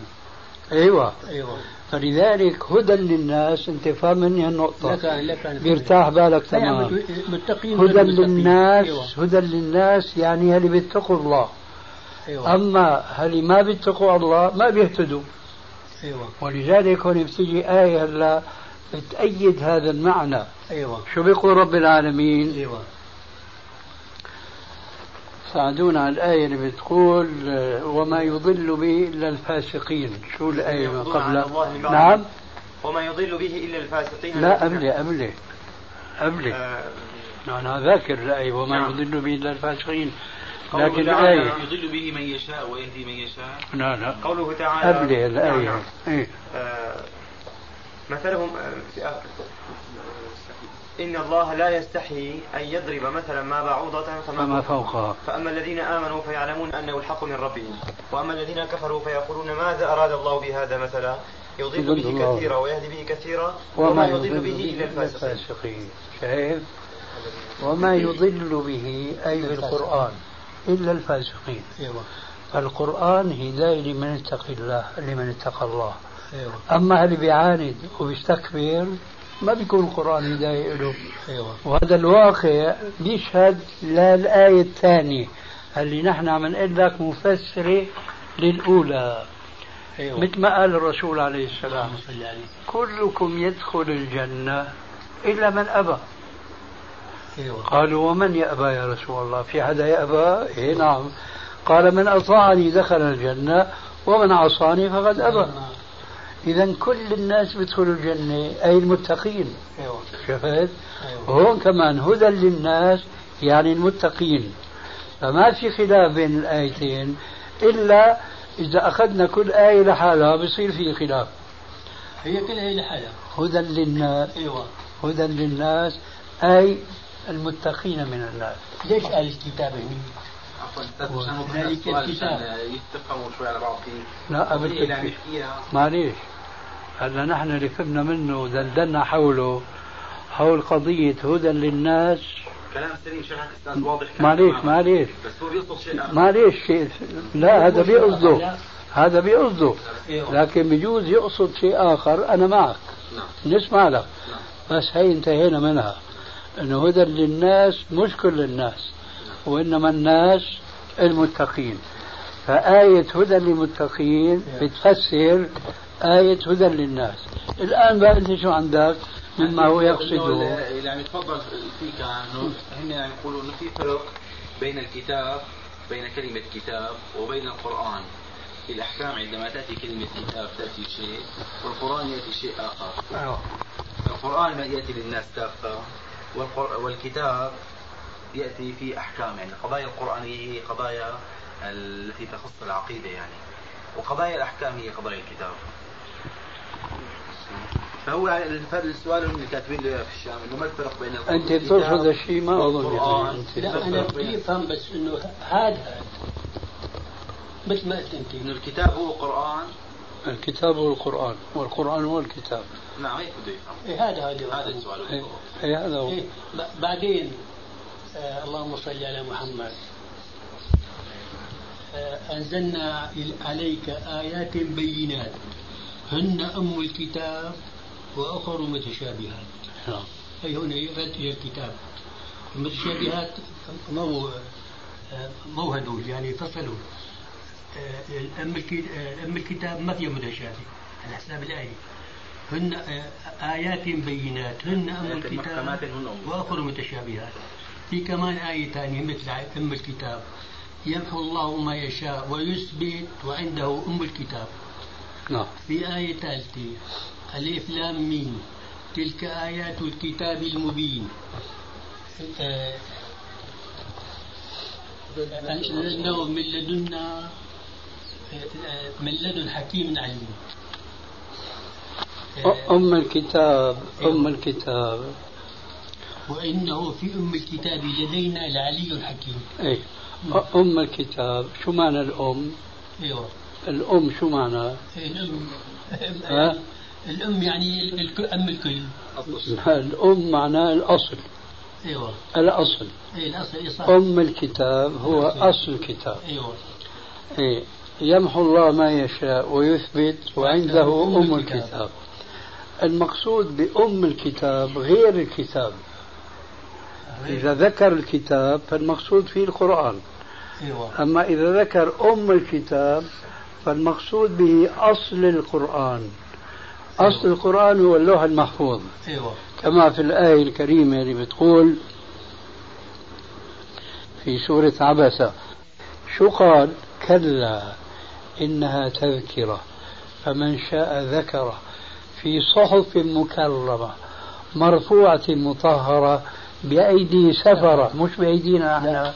Speaker 2: أيوة.
Speaker 5: أيوه.
Speaker 2: فلذلك هدى للناس انت فاهم مني
Speaker 5: لك
Speaker 2: هالنقطة
Speaker 5: لك
Speaker 2: بيرتاح بالك تمام. هدى. للناس
Speaker 5: أيوه.
Speaker 2: هدى للناس يعني اللي بيتقوا الله.
Speaker 5: أيوه.
Speaker 2: أما اللي ما بيتقوا الله ما بيهتدوا.
Speaker 5: أيوه.
Speaker 2: ولذلك هون بتيجي آية هلا بتأيد هذا المعنى.
Speaker 5: أيوه.
Speaker 2: شو بيقول رب العالمين؟
Speaker 5: أيوه.
Speaker 2: ساعدونا على الآية اللي بتقول آه، وما يضل به إلا الفاسقين. شو الآية من
Speaker 7: يغضون
Speaker 2: قبل
Speaker 7: على الله من بعد
Speaker 2: نعم.
Speaker 7: وما يضل به إلا الفاسقين.
Speaker 2: لا قبلي قبلي قبلي
Speaker 7: آه،
Speaker 2: أنا ذاكر الآية وما
Speaker 7: نعم.
Speaker 2: يضل به إلا الفاسقين. لكن الآية.
Speaker 6: يضل به من يشاء ويهدي من يشاء.
Speaker 2: لا لا.
Speaker 7: قوله تعالى نعم،
Speaker 2: الآية.
Speaker 7: نعم.
Speaker 2: إيه.
Speaker 7: آه، مثلهم آه، في آخر إن الله لا يستحي أن يضرب مثلا ما بعوضة
Speaker 2: فما
Speaker 7: فما
Speaker 2: فوقها.
Speaker 7: فأما الذين آمنوا فيعلمون أنه الحق من ربهم. وأما الذين كفروا فيقولون ماذا أراد الله بهذا مثلا؟ يضل به
Speaker 2: الله.
Speaker 7: كثيرا ويهدي به كثيرا. وما يضل به إلا الفاسقين
Speaker 2: الفاسقين. شايف؟ وما يضل به أي بالقرآن إلا الفاسقين.
Speaker 5: أيوه.
Speaker 2: فالقرآن هداية لمن اتقي الله لمن اتقى الله.
Speaker 5: أيوه.
Speaker 2: أما اللي بيعاند وبيستكبر؟ ما بيكون القرآن هداية له
Speaker 5: أيوه.
Speaker 2: وهذا الواقع بيشهد للآية الثانية اللي نحن عم نقول لك مفسرة للأولى.
Speaker 5: أيوه.
Speaker 2: مثل ما قال الرسول عليه السلام كلكم يدخل الجنة إلا من أبى. قالوا ومن يأبى يا رسول الله؟ في حدا يأبى؟ إيه نعم. قال من أطاعني دخل الجنة ومن عصاني فقد أبى. إذا كل الناس بيدخلوا الجنة أي المتقين.
Speaker 5: أيوه.
Speaker 2: شفت؟ وهون كمان هدى للناس يعني المتقين. فما في خلاف بين الآيتين إلا إذا أخذنا كل آية لحالها بصير في خلاف.
Speaker 5: هي كلها هي لحالها.
Speaker 2: هدى للناس.
Speaker 5: أيوه.
Speaker 2: هدى للناس أي المتقين من الناس
Speaker 5: ليش قال الكتاب هنا؟ ذلك الكتاب.
Speaker 6: عشان يتفقوا شوي على بعض.
Speaker 2: لا
Speaker 6: القضية اللي عم
Speaker 2: قبل معليش. هلا نحن اللي فهمنا منه ودندنا حوله حول قضية هدى للناس.
Speaker 6: كلام سليم شرحك أستاذ واضح
Speaker 2: معليش. معليش.
Speaker 6: بس هو بيقصد شيء آخر.
Speaker 2: معليش شيء لا هذا بيقصده. هذا بيقصده. لكن بيجوز يقصد شيء آخر أنا معك.
Speaker 6: نعم.
Speaker 2: نسمع لك. بس هي انتهينا منها. انه هدى للناس مش كل الناس وإنما الناس المتقين. فآية هدى للمتقين بتفسر آية هدى للناس. الآن بقى أنت شو عندك مما هو يقصده.
Speaker 6: اللي اللي عم يتفضل فيك عنه هن عم يقولوا إنه في فرق بين الكتاب بين كلمة كتاب وبين القرآن. في الأحكام عندما تأتي كلمة كتاب تأتي شيء والقرآن يأتي شيء آخر.
Speaker 2: أيوة.
Speaker 6: القرآن ما يأتي للناس كافة. والكتاب يأتي في أحكام يعني القضايا القرآنية هي قضايا التي تخص العقيدة يعني. وقضايا الأحكام هي قضايا الكتاب. فهو الفرق السؤال اللي كاتبين لي في الشام إنه ما الفرق بين الق-
Speaker 2: أنت
Speaker 6: الكتاب
Speaker 2: ترفض الشيء ما أنت
Speaker 5: لا أنا بدي افهم بس إنه هذا مثل ما قلت أنت
Speaker 6: انه الكتاب هو قران
Speaker 2: الكتاب هو القرآن والقرآن هو الكتاب.
Speaker 6: نعم. بده يفهم
Speaker 5: إيه هذا هذا
Speaker 6: هذا السؤال.
Speaker 2: إيه إيه هذا هو.
Speaker 5: إيه بعدين آه اللهم صل على محمد. آه أنزلنا عليك آيات بينات. هن أم الكتاب وأخر متشابهات.
Speaker 2: نعم.
Speaker 5: أي هنا يرد إلى الكتاب. المتشابهات مو مو هدول يعني فصلوا آه، أم آه، أم الكتاب ما فيها متشابه. على حساب الآية هن آيات بينات هن أم الكتاب؟
Speaker 6: هن أم
Speaker 5: وأخر متشابهات. في كمان آية ثانية مثل أم الكتاب. يمحو الله ما يشاء ويثبت وعنده أم الكتاب.
Speaker 2: نعم.
Speaker 5: في آية ثالثة. ألف لام ميم. تلك آيات الكتاب المبين. آه، أنزلناه من لدنا آه، من لدن حكيم عليم.
Speaker 2: أم الكتاب أم الكتاب.
Speaker 5: وإنه في أم الكتاب لدينا لعلي حكيم
Speaker 2: إيه. أم الكتاب شو معنى الأم؟
Speaker 5: أيوه.
Speaker 2: الأم شو معنى؟
Speaker 5: الأم
Speaker 2: ها؟
Speaker 5: الأم يعني أم الكل.
Speaker 2: الأم معناه الأصل.
Speaker 5: أيوه.
Speaker 2: الأصل.
Speaker 5: إيه الأصل إيه صح.
Speaker 2: أم الكتاب هو أصل الكتاب.
Speaker 5: أيوه.
Speaker 2: إيه. يمحو الله ما يشاء ويثبت وعنده أم الكتاب. المقصود بأم الكتاب غير الكتاب. إذا ذكر الكتاب فالمقصود فيه القرآن.
Speaker 5: أيوه.
Speaker 2: أما إذا ذكر أم الكتاب فالمقصود به أصل القرآن. أصل القرآن هو اللوح المحفوظ.
Speaker 5: أيوه.
Speaker 2: كما في الآية الكريمة اللي بتقول في سورة عبسة شو قال؟ كلا إنها تذكرة فمن شاء ذكره. في صحف مكرمة مرفوعة مطهرة بأيدي سفرة مش بأيدينا إحنا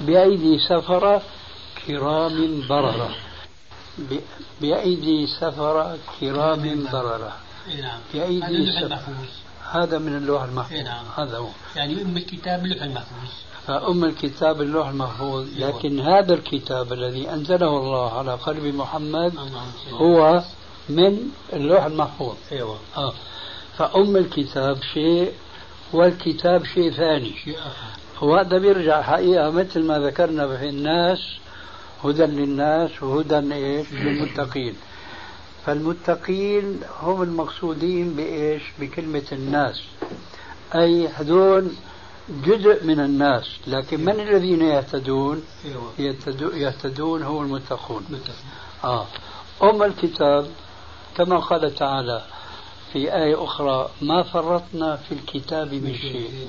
Speaker 2: بأيدي سفرة كرام بررة. بأيدي سفرة كرام بررة.
Speaker 5: إيه نعم.
Speaker 2: بأيدي سفرة. هذا من اللوح المحفوظ.
Speaker 5: نعم.
Speaker 2: هذا هو.
Speaker 5: يعني أم الكتاب اللوح المحفوظ.
Speaker 2: فأم الكتاب اللوح المحفوظ.
Speaker 5: أيوة.
Speaker 2: لكن هذا الكتاب الذي أنزله الله على قلب محمد هو من اللوح المحفوظ.
Speaker 5: أيوه.
Speaker 2: آه. فأم الكتاب شيء والكتاب شيء ثاني.
Speaker 5: شيء آخر
Speaker 2: وهذا بيرجع حقيقة مثل ما ذكرنا في الناس هدى للناس وهدى إيش للمتقين. فالمتقين هم المقصودين بإيش؟ بكلمة الناس. أي هذول جزء من الناس لكن من الذين يهتدون؟ يهتدو- يهتدون هم المتقون. آه. أم الكتاب كما قال تعالى في آية أخرى ما فرطنا في الكتاب من شيء.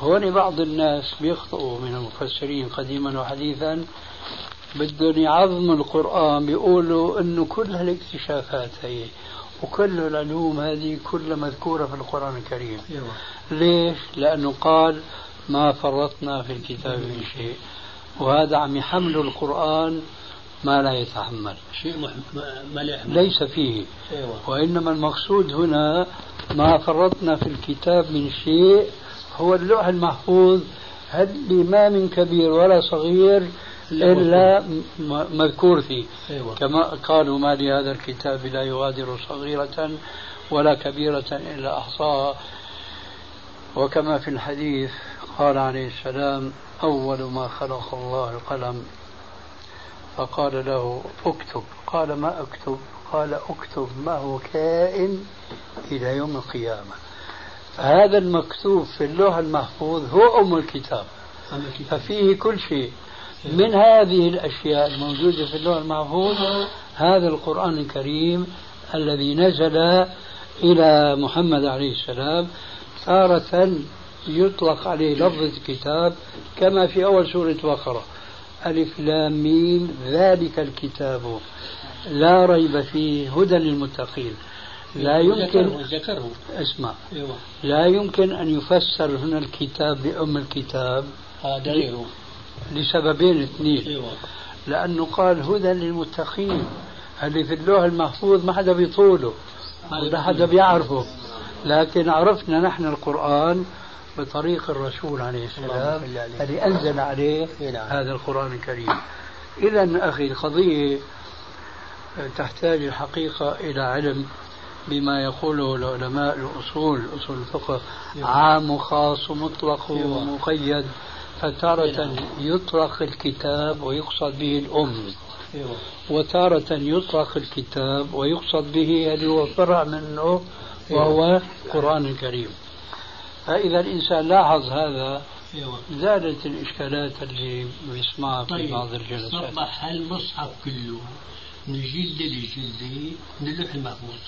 Speaker 2: هون بعض الناس بيخطئوا من المفسرين قديما وحديثا بدهم يعظموا القرآن بيقولوا إنه كل هالاكتشافات هي وكل العلوم هذه كلها مذكورة في القرآن الكريم.
Speaker 5: أيوه.
Speaker 2: ليش؟ لأنه قال ما فرطنا في الكتاب من شيء. وهذا عم يحمل القرآن ما لا يتحمل.
Speaker 5: شيء مح... ما- لا يحمل.
Speaker 2: ليس فيه.
Speaker 5: أيوه.
Speaker 2: وإنما المقصود هنا ما فرطنا في الكتاب من شيء هو اللوح المحفوظ اللي ما من كبير ولا صغير إلا مذكور فيه.
Speaker 5: أيوه.
Speaker 2: كما قالوا ما لهذا الكتاب لا يغادر صغيرة ولا كبيرة إلا أحصاها. وكما في الحديث قال عليه السلام أول ما خلق الله القلم فقال له اكتب. قال ما اكتب؟ قال اكتب ما هو كائن إلى يوم القيامة. هذا المكتوب في اللوح المحفوظ هو أم الكتاب. ففيه كل شيء. من هذه الأشياء الموجودة في اللوح المحفوظ هذا القرآن الكريم الذي نزل إلى محمد عليه السلام تارة يطلق عليه لفظ الكتاب كما في أول سورة بقرة. ألف لام ميم ذلك الكتاب. لا ريب فيه هدى للمتقين. لا يمكن
Speaker 5: ذكره
Speaker 2: اسمع.
Speaker 5: أيوه.
Speaker 2: لا يمكن أن يفسر هنا الكتاب بأم الكتاب
Speaker 5: هذا غيره
Speaker 2: لسببين اثنين.
Speaker 5: أيوه.
Speaker 2: لأنه قال هدى للمتقين. اللي في اللوح المحفوظ ما حدا بيطوله ولا حدا بيعرفه. لكن عرفنا نحن القرآن بطريق الرسول عليه السلام
Speaker 5: صل عليه.
Speaker 2: الذي أنزل عليه
Speaker 5: نعم.
Speaker 2: هذا القرآن الكريم. إذا أخي القضية تحتاج الحقيقة إلى علم بما يقوله العلماء الأصول أصول الفقه. عام وخاص ومطلق ومقيد فتارة يطلق الكتاب ويقصد به الأم. وتارة يطلق الكتاب ويقصد به اللي هو فرع منه وهو القرآن الكريم فإذا الإنسان لاحظ هذا زادت الإشكالات اللي بيسمعها في طيب. بعض الجلسات
Speaker 5: صبح المصحف كله من جلدة لجلدة من اللوح المحفوظ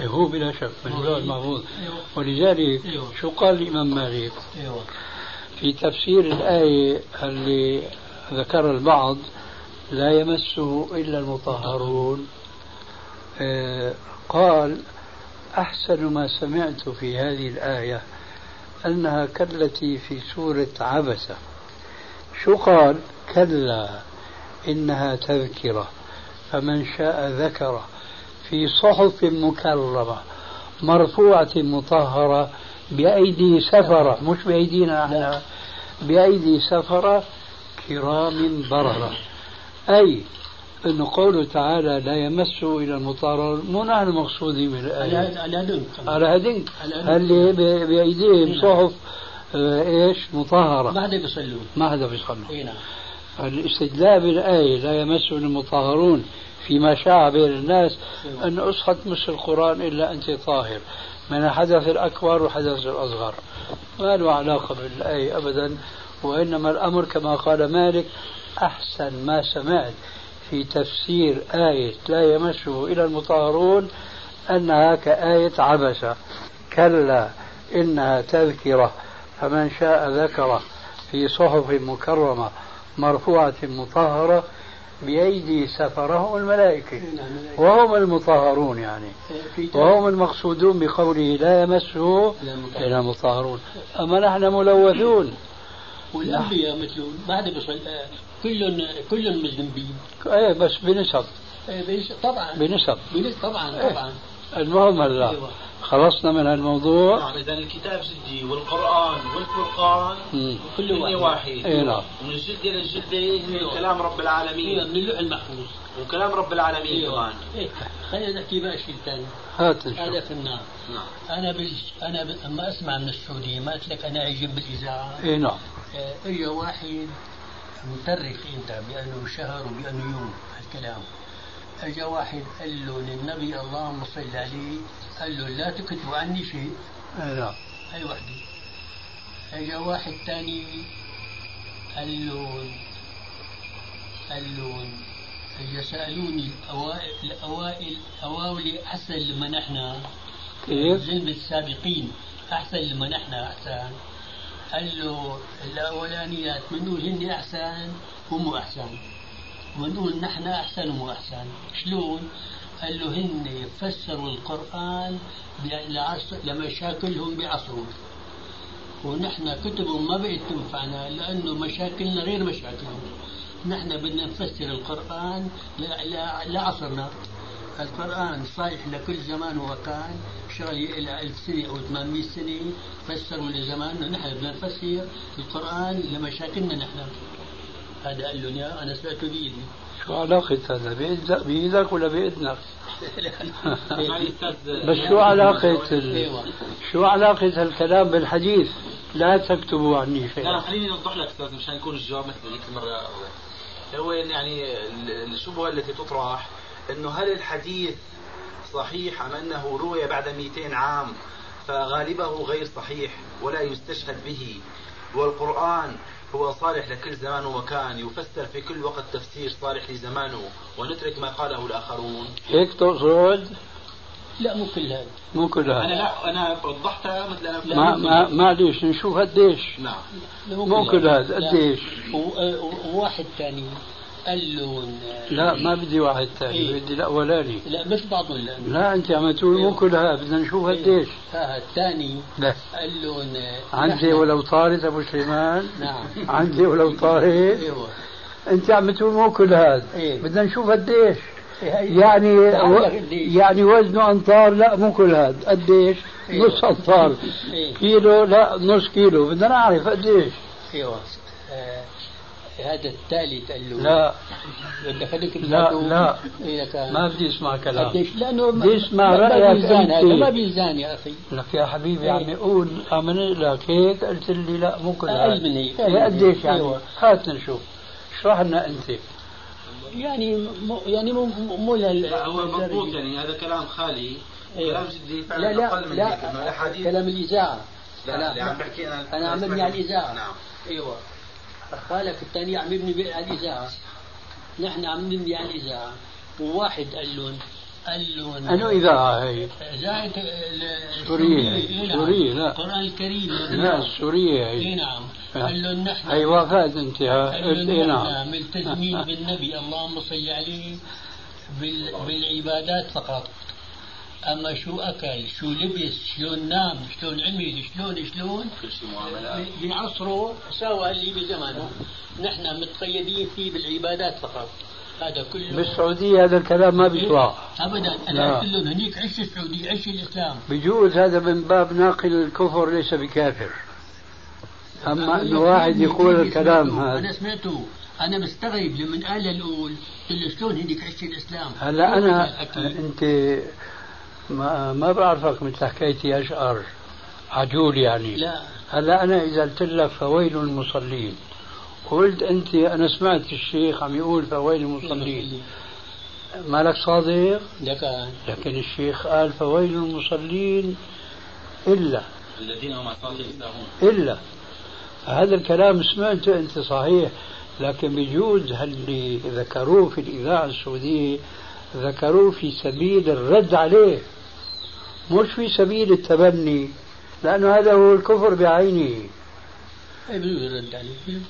Speaker 2: إيه، هو بلا شك من اللوح المحفوظ أيوة. ولذلك أيوة. شو قال الإمام مالك أيوة. في تفسير الآية اللي ذكر البعض لا يمسه إلا المطهرون آه قال أحسن ما سمعت في هذه الآية أنها كالتي في سورة عبسة. شو قال؟ كلا إنها تذكرة. فمن شاء ذكره في صحف مكرمة مرفوعة مطهرة بأيدي سفرة مش بأيدينا إحنا بأيدي سفرة كرام بررة. أي أنه قوله تعالى لا يمسه إلى المطهر مو نحن المقصودين من الآية.
Speaker 5: على هدنك
Speaker 2: على هدنك اللي بأيديهم صحف آه، إيش؟ مطهرة.
Speaker 5: ما حدا بيصلون
Speaker 2: ما حدا بيصلون نعم. الاستدلال بالآية لا يمسه المطهرون فيما شاع بين الناس أن أصحى تمس القرآن إلا أنت طاهر. من الحدث الأكبر والحدث الأصغر. ما له علاقة بالآية أبدا وإنما الأمر كما قال مالك أحسن ما سمعت. في تفسير آية لا يمسه إلى المطهرون أنها كآية عبسة كلا إنها تذكرة. فمن شاء ذكره في صحف مكرمة مرفوعة مطهرة بأيدي سفرهم الملائكة. وهم المطهرون يعني. وهم المقصودون بقوله لا يمسه إلا المطهرون. أما نحن ملوثون.
Speaker 5: والأنبياء حدا بيصل كلهم كلهم مذنبين
Speaker 2: إيه بس بنسب
Speaker 5: إيه طبعا.
Speaker 2: بنسب
Speaker 5: بنسب طبعا طبعا.
Speaker 2: المهم هلا أيوة. خلصنا من الموضوع
Speaker 6: نعم اذا الكتاب جدي والقرآن والفرقان كل واحد, واحد.
Speaker 2: اي نعم.
Speaker 6: ومن الجلده للجلده من كلام رب العالمين.
Speaker 5: من اللوح المحفوظ.
Speaker 6: وكلام رب العالمين.
Speaker 5: كمان. إيه. خلينا نحكي بقى شيء ثاني.
Speaker 2: هات
Speaker 5: هذا في النار. نعم. أنا بال... أنا ب... أما أسمع من السعودية ما قلت لك أنا أجيب بالإذاعة.
Speaker 2: اي نعم.
Speaker 5: اجى واحد مترك انت بانه شهر وبانه يوم هالكلام اجى واحد قال له للنبي اللهم صل عليه. قال له لا تكتبوا عني شيء.
Speaker 2: لا.
Speaker 5: هاي وحده اجى واحد ثاني قال له قال له اجى سألوني الاوائل الاوائل اواولي أحسن لما نحن؟ ظلم السابقين أحسن لما نحن أحسن؟ قال له الاولانيات بنقول هن أحسن ومو أحسن. ونقول نحن أحسن ومو أحسن. شلون؟ قال له هن فسروا القرآن لمشاكلهم بعصرهم ونحن كتبهم ما بقت تنفعنا لأنه مشاكلنا غير مشاكلهم. نحن بدنا نفسر القرآن لعصرنا. القرآن صالح لكل زمان ومكان شغلي إلى ألف سنة أو 800 سنة فسروا لزماننا نحن بدنا نفسر القرآن لمشاكلنا نحن هذا قال له أنا سمعت بإيدي
Speaker 2: شو علاقة هذا بإيدك ولا بإذنك؟ *laughs* بس شو علاقة ال... شو علاقة الكلام بالحديث؟ لا تكتبوا عني شيئا.
Speaker 6: لا خليني اوضح لك أستاذ مشان يكون الجواب مثل ذيك المرة هو يعني الشبهة التي تطرح إنه هل الحديث صحيح أم أنه روي بعد 200 عام فغالبه غير صحيح ولا يستشهد به؟ والقرآن هو صالح لكل زمان ومكان يفسر في كل وقت تفسير صالح لزمانه ونترك ما قاله الآخرون.
Speaker 2: هيك تقصد؟
Speaker 5: لا مو كل هذا.
Speaker 2: مو كل هذا.
Speaker 6: أنا لا أنا وضحتها مثل أنا
Speaker 2: ما ما معليش نشوف قديش
Speaker 6: نعم.
Speaker 2: مو كل هذا. قديش
Speaker 5: وواحد ثاني. له
Speaker 2: لا ما بدي واحد ثاني إيه؟ بدي الاولاني
Speaker 5: لا بس بعضهم لا
Speaker 2: لا أنت عم تقول مو كلها بدنا نشوف إيه. قديش.
Speaker 5: ها الثاني
Speaker 2: لا
Speaker 5: قال له
Speaker 2: عندي ولو طارت أبو سليمان.
Speaker 5: نعم.
Speaker 2: عندي ولو طارت أيوه أنت عم تقول مو كل هذا إيه؟ بدنا نشوف قديش. إيه، يعني و... يعني وزنه أمتار لا مو كل هذا قديش؟ إيه؟ نص أمتار. إيه؟ كيلو؟ لا نص كيلو. بدنا نعرف قديش.
Speaker 5: إيوه. آه هذا الثالث قال له.
Speaker 2: لا.
Speaker 5: بدك هذيك
Speaker 2: لا لا.
Speaker 5: إيه
Speaker 2: ما بدي أسمع كلام.
Speaker 5: قديش؟ لأنه
Speaker 2: بدي اسمع
Speaker 5: ما
Speaker 2: رأيك
Speaker 5: بيلزان هذا. ما بيلزان يا أخي.
Speaker 2: لك يا حبيبي
Speaker 5: إيه.
Speaker 2: عم يقول آمن. لك هيك قلت لي لا مو كل
Speaker 5: أقل
Speaker 2: هذا.
Speaker 5: من هيك
Speaker 2: إيه قديش يعني؟
Speaker 5: أيوة.
Speaker 2: هات نشوف. اشرح لنا أنت.
Speaker 5: يعني مو يعني مو مو
Speaker 6: لا هو مضبوط. يعني. هذا كلام خالي.
Speaker 5: أيوة.
Speaker 6: كلام جدي فعلا
Speaker 5: لا لا
Speaker 6: أقل من هيك. انه
Speaker 5: لا
Speaker 6: الاحاديث
Speaker 5: كلام الإذاعة.
Speaker 6: لا
Speaker 5: أنا-
Speaker 6: اللي عم بحكي أنا.
Speaker 5: أنا عم ببني على الإذاعة.
Speaker 6: نعم.
Speaker 5: أيوه. خالك الثاني عم يبني على الاذاعه نحن عم نبني على الاذاعه وواحد قال لهم قال لهم
Speaker 2: انو اذاعه هي؟
Speaker 5: إذاعة
Speaker 2: سورية.
Speaker 5: إيه نعم.
Speaker 2: سورية، لا.
Speaker 5: القرآن الكريم.
Speaker 2: لا السوريه
Speaker 5: اي
Speaker 2: هي
Speaker 5: نعم. قال لهم نحن
Speaker 2: اي وافقت أنت
Speaker 5: قال لهم نحن
Speaker 2: نعم.
Speaker 5: ملتزمين بالنبي. اللهم صل عليه بال... بالعبادات فقط. اما شو اكل شو لبس شلون نام شلون عمل شلون شلون؟ بعصره سوى اللي بزمانه نحن متقيدين فيه بالعبادات فقط. هذا كله
Speaker 2: بالسعودية هذا الكلام ما بيطلع
Speaker 5: ابدا.
Speaker 2: لا.
Speaker 5: أنا قلت لهم هنيك عش السعودي عش الإسلام.
Speaker 2: بجوز هذا من باب ناقل الكفر ليس بكافر. أما انه واحد يقول الكلام
Speaker 5: أنا
Speaker 2: هذا.
Speaker 5: سمعته. أنا مستغرب لمن قال الأول قلت له شلون هنيك عش الإسلام؟
Speaker 2: هلا أنا
Speaker 5: أكيد.
Speaker 2: ما ما بعرفك مثل حكايتي اشقر عجول يعني.
Speaker 5: لا.
Speaker 2: هلا أنا إذا قلت لك فويل المصلين. قلت أنت أنا سمعت الشيخ عم يقول فويل المصلين. مالك صادق؟
Speaker 5: لك
Speaker 2: لكن الشيخ قال فويل المصلين إلا.
Speaker 6: الذين هم عن
Speaker 2: إلا. هذا الكلام سمعته أنت صحيح لكن بجوز اللي ذكروه في الإذاعة السعودية ذكروه في سبيل الرد عليه. مش في سبيل التبني لأنه هذا هو الكفر بعينه
Speaker 5: بجوز الرد عليه.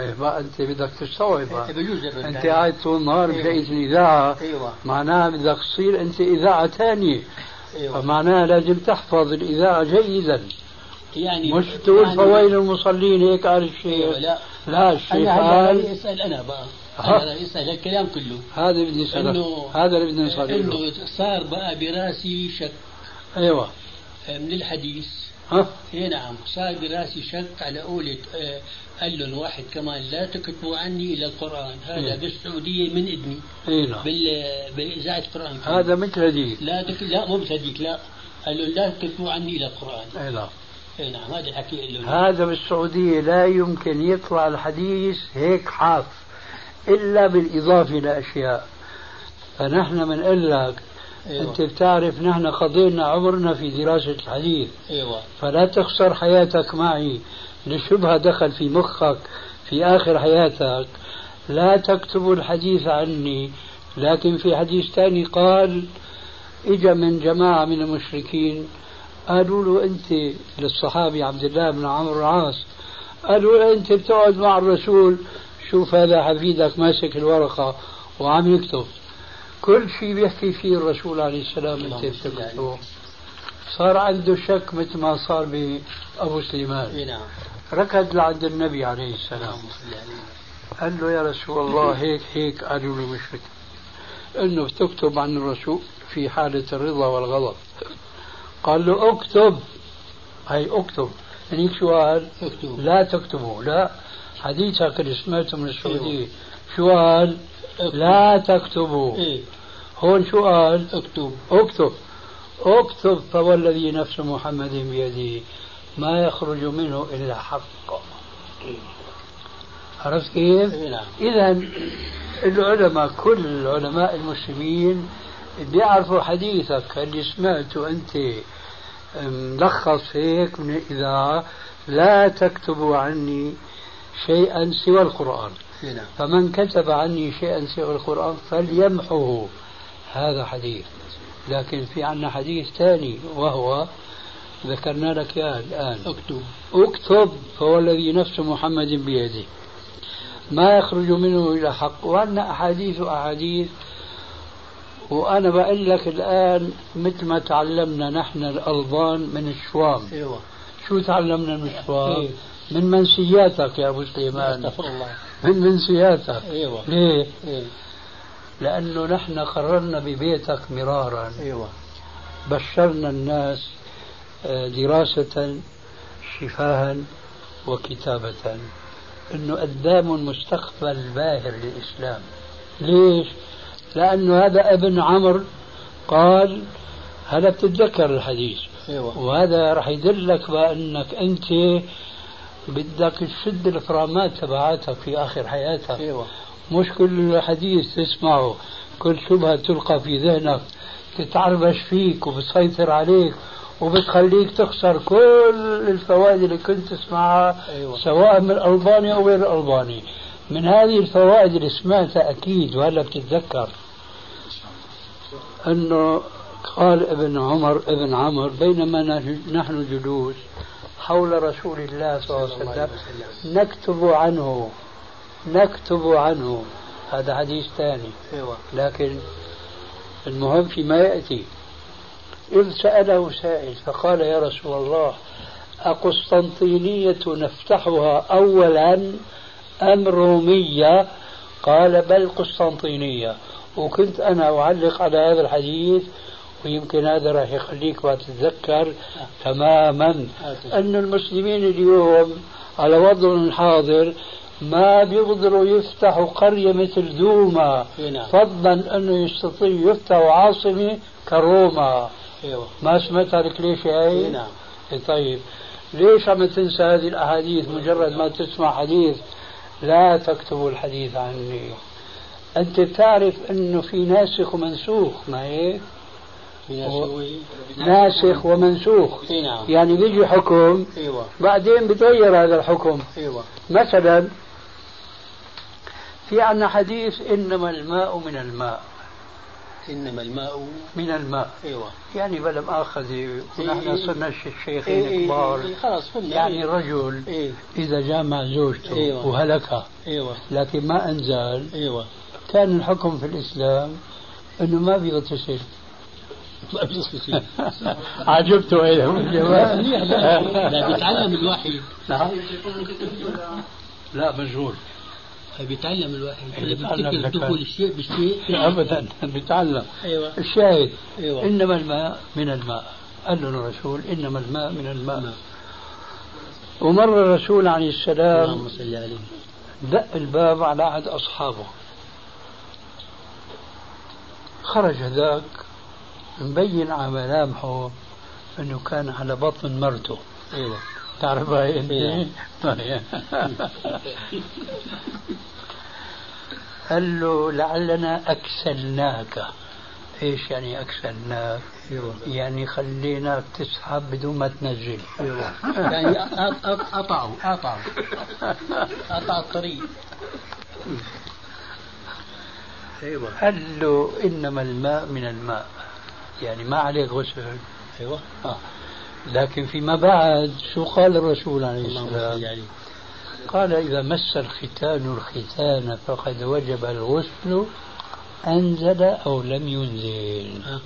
Speaker 2: إيه بقى أنت بدك تستوعب
Speaker 5: إيه. بجوز الرد أنت.
Speaker 2: قاعد طول النهار
Speaker 5: أيوة.
Speaker 2: بشقة الاذاعه
Speaker 5: أيوه
Speaker 2: معناها بدك تصير أنت إذاعة ثانية
Speaker 5: أيوه
Speaker 2: فمعناها لازم تحفظ الإذاعة جيدا
Speaker 5: يعني
Speaker 2: مش تقول
Speaker 5: يعني-
Speaker 2: فويل المصلين هيك قال الشيخ
Speaker 5: لا
Speaker 2: لا الشيخ
Speaker 5: هلأ
Speaker 2: قال
Speaker 5: أسأل أنا بقى بدي اسال الكلام كله.
Speaker 2: هذا بدي اسالك
Speaker 5: إنه-
Speaker 2: هذا اللي بدنا نساله
Speaker 5: إنه صار بقى براسي شك.
Speaker 2: أيوه.
Speaker 5: من الحديث.
Speaker 2: ها.
Speaker 5: اي نعم. صار براسي شك على قولة آه، قال لهم واحد كمان لا تكتبوا عني إلى القرآن. هذا
Speaker 2: إيه.
Speaker 5: بالسعودية من اذني
Speaker 2: اي نعم.
Speaker 5: بال باذاعه القرآن.
Speaker 2: هذا مثل هذيك
Speaker 5: لا تك... لا مو بصديق لا. قال له لا تكتبوا عني إلى القرآن.
Speaker 2: اي نعم.
Speaker 5: اي نعم. هذا الحكي
Speaker 2: هذا بالسعودية لا يمكن يطلع الحديث هيك حاف إلا بالإضافة لأشياء فنحن بنقول لك
Speaker 5: أيوه.
Speaker 2: أنت بتعرف نحن قضينا عمرنا في دراسة الحديث.
Speaker 5: أيوه.
Speaker 2: فلا تخسر حياتك معي. لشبهة دخل في مخك في آخر حياتك. لا تكتب الحديث عني. لكن في حديث ثاني قال إجا من جماعة من المشركين. قالوا له أنت للصحابي عبد الله بن عمرو العاص. قالوا له أنت بتقعد مع الرسول شوف هذا حفيدك ماسك الورقة وعم يكتب. كل شيء بيحكي فيه الرسول عليه السلام
Speaker 5: صل
Speaker 2: بتكتبه صار عنده شك مثل ما صار بأبو سليمان.
Speaker 5: اي نعم.
Speaker 2: ركض لعند النبي عليه السلام. قال له يا رسول الله هيك هيك قالوا له مشرك. إنه بتكتب عن الرسول في حالة الرضا والغضب. قال له أكتب. هي أكتب. هنيك شو قال؟ لا تكتبوا. لا. حديثك اللي سمعته من السعودية. شو قال لا تكتبوا.
Speaker 5: إيه.
Speaker 2: هون شو قال
Speaker 5: اكتب.
Speaker 2: اكتب. اكتب فوالذي نفس محمد بيده ما يخرج منه إلا حق. عرفت كيف؟
Speaker 5: اي نعم.
Speaker 2: اذا العلماء كل علماء المسلمين بيعرفوا حديثك. اللي سمعته أنت ملخص هيك من الاذاعه لا تكتبوا عني؟ شيئا سوى القرآن.
Speaker 5: إي نعم.
Speaker 2: فمن كتب عني شيئا سوى القرآن فليمحه. هذا حديث. لكن في عنا حديث ثاني وهو ذكرنا لك إياه الآن.
Speaker 5: أكتب.
Speaker 2: اكتب فهو الذي نفس محمد بيده. ما يخرج منه إلى حق. وعندنا أحاديث وأحاديث وأنا بقول لك الآن مثل ما تعلمنا نحن الألبان من الشوام.
Speaker 5: أيوه.
Speaker 2: شو تعلمنا من الشوام؟
Speaker 5: إيه.
Speaker 2: من منسياتك يا أبو سليمان.
Speaker 5: استغفر الله.
Speaker 2: من منسياتك.
Speaker 5: أيوه.
Speaker 2: ليه؟
Speaker 5: إيه.
Speaker 2: لأنه نحن قررنا ببيتك مرارا.
Speaker 5: أيوه.
Speaker 2: بشرنا الناس آه، دراسة شفاها وكتابة. أنه قدام مستقبل باهر للإسلام. ليش؟ لأنه هذا ابن عمرو قال هذا بتتذكر الحديث.
Speaker 5: أيوة.
Speaker 2: وهذا راح يدلك بأنك أنت بدك تشد الفرامات تبعاتك في آخر حياتك
Speaker 5: أيوة.
Speaker 2: مش كل حديث تسمعه كل شبهة تلقى في ذهنك تتعربش فيك وبتسيطر عليك وبتخليك تخسر كل الفوائد اللي كنت تسمعها
Speaker 5: أيوة.
Speaker 2: سواء من الألباني أو غير الألباني من هذه الفوائد اللي سمعتها أكيد وهلا بتتذكر أنه قال ابن عمر ابن عمر بينما نحن جلوس حول رسول الله صلى الله عليه وسلم. نكتب عنه. نكتب عنه. هذا حديث ثاني.
Speaker 5: أيوة.
Speaker 2: لكن المهم فيما يأتي. إذ سأله سائل فقال يا رسول الله أقسطنطينية نفتحها أولا أم رومية؟ قال بل قسطنطينية. وكنت أنا أعلق على هذا الحديث ويمكن هذا راح يخليك تتذكر تماما أن المسلمين اليوم على وضعهم الحاضر ما بيقدروا يفتحوا قرية مثل دوما
Speaker 5: نعم.
Speaker 2: فضلا أنه يستطيع يفتحوا عاصمة كروما
Speaker 5: أيوة.
Speaker 2: ما سمعتها لك ليش هاي؟
Speaker 5: نعم.
Speaker 2: طيب ليش عم تنسى هذه الأحاديث مجرد ما تسمع حديث لا تكتب الحديث عني أنت تعرف أنه في ناسخ ومنسوخ ما هيك؟ ناسخ ومنسوخ.
Speaker 5: نعم.
Speaker 2: يعني بيجي حكم
Speaker 5: أيوه.
Speaker 2: بعدين بتغير هذا الحكم.
Speaker 5: أيوه.
Speaker 2: مثلا في عندنا حديث إنما الماء من الماء.
Speaker 5: إنما الماء
Speaker 2: من الماء.
Speaker 5: أيوه.
Speaker 2: يعني بلا مؤاخذة ونحن
Speaker 5: إيه.
Speaker 2: صرنا
Speaker 5: إيه
Speaker 2: شيخين
Speaker 5: إيه
Speaker 2: كبار.
Speaker 5: إيه خلاص
Speaker 2: يعني رجل
Speaker 5: إيه
Speaker 2: إذا جامع زوجته
Speaker 5: أيوة.
Speaker 2: وهلكها
Speaker 5: أيوه.
Speaker 2: لكن ما أنزل.
Speaker 5: أيوه.
Speaker 2: كان الحكم في الإسلام أنه ما بيغتسل. *laughs* عجبته إيه؟ الجواب
Speaker 5: منيح لا لا بيتعلم الواحد
Speaker 2: نعم. لا مشغول
Speaker 5: بيتعلم الواحد بيفتكر. دخول الشيء بالشيء. *laughs*
Speaker 2: ابدا بيتعلم.
Speaker 5: أيوه.
Speaker 2: الشاهد
Speaker 5: أيوه.
Speaker 2: إنما الماء من الماء. قال له الرسول إنما الماء من الماء.
Speaker 5: نعم.
Speaker 2: ومر الرسول عليه السلام
Speaker 5: اللهم صل عليه.
Speaker 2: دق الباب على عهد أصحابه. خرج هذاك مبين على ملامحه أنه كان على بطن مرته.
Speaker 5: أيوه
Speaker 2: تعرف هاي؟ انت؟
Speaker 5: إيه.
Speaker 2: طيب. قال له لعلنا أكسلناك. إيش يعني أكسلناك؟
Speaker 5: إيوه.
Speaker 2: يعني خليناك تسحب بدون ما تنزل.
Speaker 5: إيوه. يعني قطعوا قطعوا قطع الطريق. إيوه.
Speaker 2: قال له إنما الماء من الماء. يعني ما عليك غسل
Speaker 5: أيوه
Speaker 2: آه. لكن فيما بعد شو قال الرسول عليه السلام؟
Speaker 5: عليه
Speaker 2: قال إذا مس الختان الختان فقد وجب الغسل أنزل أو لم ينزل
Speaker 5: آه.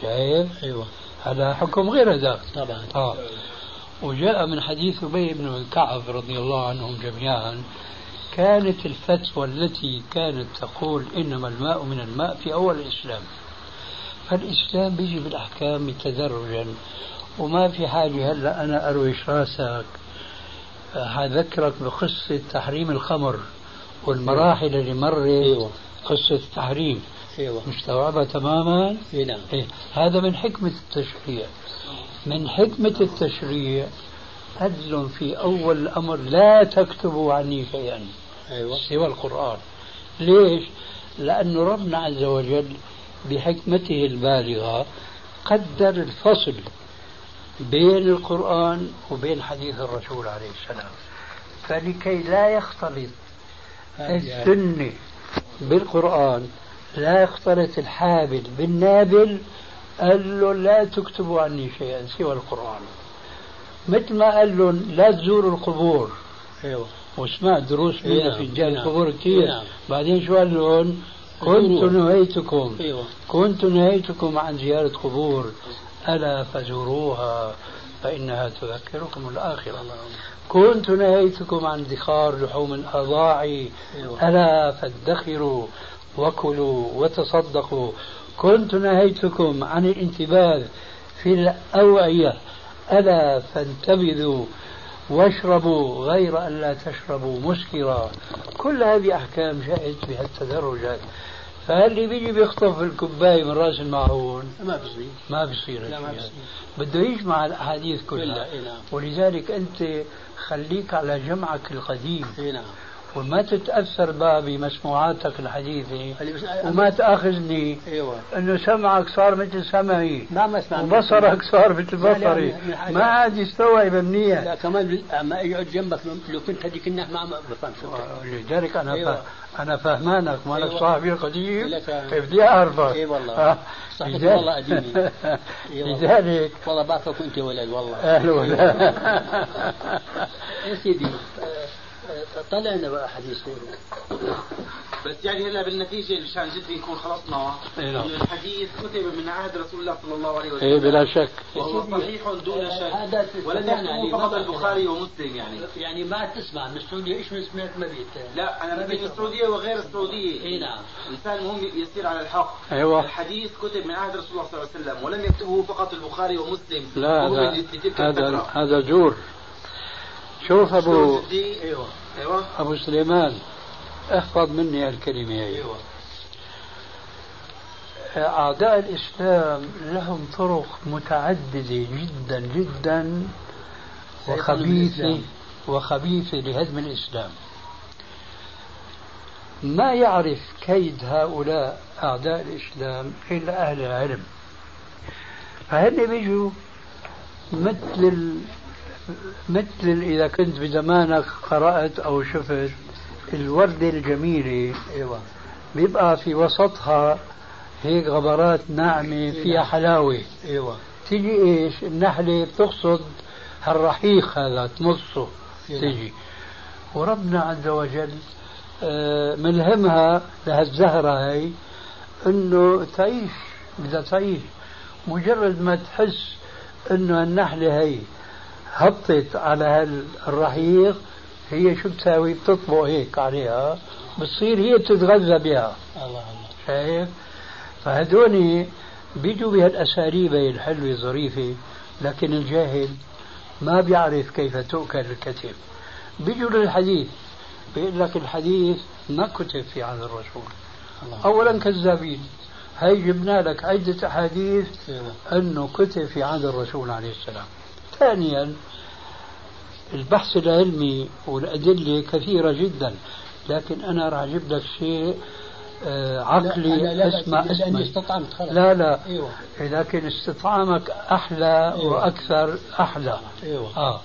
Speaker 2: شايف؟
Speaker 5: أيوه
Speaker 2: هذا حكم غير هذاك
Speaker 5: طبعا
Speaker 2: آه. وجاء من حديث أبي بن كعب رضي الله عنهم جميعا كانت الفتوى التي كانت تقول إنما الماء من الماء في أول الإسلام فالإسلام بيجي بالأحكام تدرجا وما في حاجة هلأ أنا أرويش راسك حذكرك بقصة تحريم الخمر والمراحل اللي مرت
Speaker 5: أيوه.
Speaker 2: قصة التحريم
Speaker 5: أيوه.
Speaker 2: مستوعبة تماما؟
Speaker 5: نعم.
Speaker 2: إيه؟ هذا من حكمة التشريع. من حكمة التشريع أدل في أول الأمر لا تكتبوا عني شيئا
Speaker 5: أيوه.
Speaker 2: سوى القرآن. ليش؟ لأن ربنا عز وجل بحكمته البالغة قدر الفصل بين القرآن وبين حديث الرسول عليه السلام. فلكي لا يختلط السنة بالقرآن لا يختلط الحابل بالنابل قال له لا تكتبوا عني شيئا سوى القرآن. مثل ما قال لهم لا تزوروا القبور.
Speaker 5: أيوه.
Speaker 2: وسمعت دروس منها
Speaker 5: نعم،
Speaker 2: في جان
Speaker 5: إيه نعم،
Speaker 2: القبور كثير
Speaker 5: نعم.
Speaker 2: بعدين شو قال لهم؟ كنت. نهيتكم. كنت نهيتكم عن زيارة قبور. ألا فزوروها فإنها تذكركم الآخرة. كنت نهيتكم عن ادخار لحوم الأضاعي. ألا فادخروا وكلوا وتصدقوا. كنت نهيتكم عن الانتباذ في الأوعية. ألا فانتبذوا واشربوا غير أن لا تشربوا مسكرا. كل هذه أحكام جاءت بهالتدرجات فاللي بيجي بيخطف الكوباية من رأس المعون؟
Speaker 5: ما بصير.
Speaker 2: ما بيصير
Speaker 5: لا ما بصير.
Speaker 2: بده يجمع الأحاديث كلها.
Speaker 5: كلها إيه نعم
Speaker 2: ولذلك أنت خليك على جمعك القديم.
Speaker 5: إيه نعم.
Speaker 2: وما تتأثر بقى بمسموعاتك
Speaker 5: بس
Speaker 2: وما تأخذني.
Speaker 5: أيوه.
Speaker 2: إنه سمعك صار مثل سمعي.
Speaker 5: ما ما اسمع
Speaker 2: وبصرك صار مثل
Speaker 5: لا، لا،
Speaker 2: بصري. ما عاد يستوعب
Speaker 5: لا
Speaker 2: منيح
Speaker 5: كمان ما يقعد جنبك لو كنت هذيك النحو ما بفهم شو
Speaker 2: لذلك أنا
Speaker 5: أيوة.
Speaker 2: أيوة. أنا فهمانك مالك
Speaker 5: أيوة.
Speaker 2: صاحبي القديم.
Speaker 5: لك-
Speaker 2: بدي أعرفك.
Speaker 5: اي والله.
Speaker 2: آه.
Speaker 5: صحيح والله قديمي إي *laughs* والله.
Speaker 2: لذلك
Speaker 5: والله بعرفك وانت ولد والله.
Speaker 2: أهلا
Speaker 5: يا سيدي. آه، آه، طلعنا بقى حديث
Speaker 6: بس يعني هلا بالنتيجة مشان جد يكون خلصنا
Speaker 2: إيه نعم.
Speaker 6: الحديث كتب من عهد رسول الله صلى الله عليه وسلم
Speaker 2: إيه بلا شك.
Speaker 6: وهو صحيح دون شك. ولم
Speaker 5: ما
Speaker 6: فقط البخاري ومسلم يعني.
Speaker 5: يعني ما تسمع من السعودية إيش من سمعت ما بيت؟
Speaker 6: لا أنا بدي من السعودية وغير السعودية.
Speaker 5: اي نعم.
Speaker 6: الإنسان مهم يسير على الحق.
Speaker 2: أيوه.
Speaker 6: الحديث كتب من عهد رسول الله صلى الله عليه وسلم ولم يكتبه فقط البخاري ومسلم.
Speaker 2: لا هذا هذا زور شوف ابو
Speaker 6: جدي.
Speaker 5: أيوه
Speaker 6: أيوه
Speaker 2: أبو سليمان احفظ مني الكلمة هي
Speaker 5: أيوه
Speaker 2: أعداء الإسلام لهم طرق متعددة جدا جدا وخبيثة. وخبيثة لهدم الإسلام ما يعرف كيد هؤلاء أعداء الإسلام إلا أهل العلم فهن بيجوا مثل. مثل إذا كنت بزمانك قرأت أو شفت الوردة الجميلة
Speaker 5: إيوه.
Speaker 2: بيبقى في وسطها هيك غبرات ناعمة فيها حلاوة
Speaker 5: إيوه.
Speaker 2: تيجي إيش؟ النحلة بتقصد هالرحيق هذا تمصه
Speaker 5: نعم.
Speaker 2: تيجي. وربنا عز وجل آه، ملهمها لهالزهرة هي إنه تعيش بدها تعيش. مجرد ما تحس إنه النحلة هي هبطت على هالرحيق هي شو بتساوي؟ بتطبق هيك عليها بتصير هي تتغذى بها.
Speaker 5: الله الله.
Speaker 2: شايف؟ فهدول بيجوا بهالأساليب هي الحلوة الظريفة لكن الجاهل ما بيعرف كيف تؤكل الكتف. بيجوا للحديث بيقول لك الحديث ما كتب في عهد الرسول.
Speaker 5: الله.
Speaker 2: اولا كذابين. هي جبنا لك عدة أحاديث
Speaker 5: أيوه
Speaker 2: إنه كتب في عهد الرسول عليه السلام. ثانيا البحث العلمي والأدلة كثيرة جدا لكن أنا راح أجيب لك شيء آه، عقلي
Speaker 5: لا لا لا
Speaker 2: اسمع
Speaker 5: لاني
Speaker 2: اسمع.
Speaker 5: استطعمت خلاص.
Speaker 2: لا لا.
Speaker 5: أيوه.
Speaker 2: لكن استطعامك أحلى
Speaker 5: أيوة.
Speaker 2: وأكثر أحلى.
Speaker 5: أيوه.
Speaker 2: آه.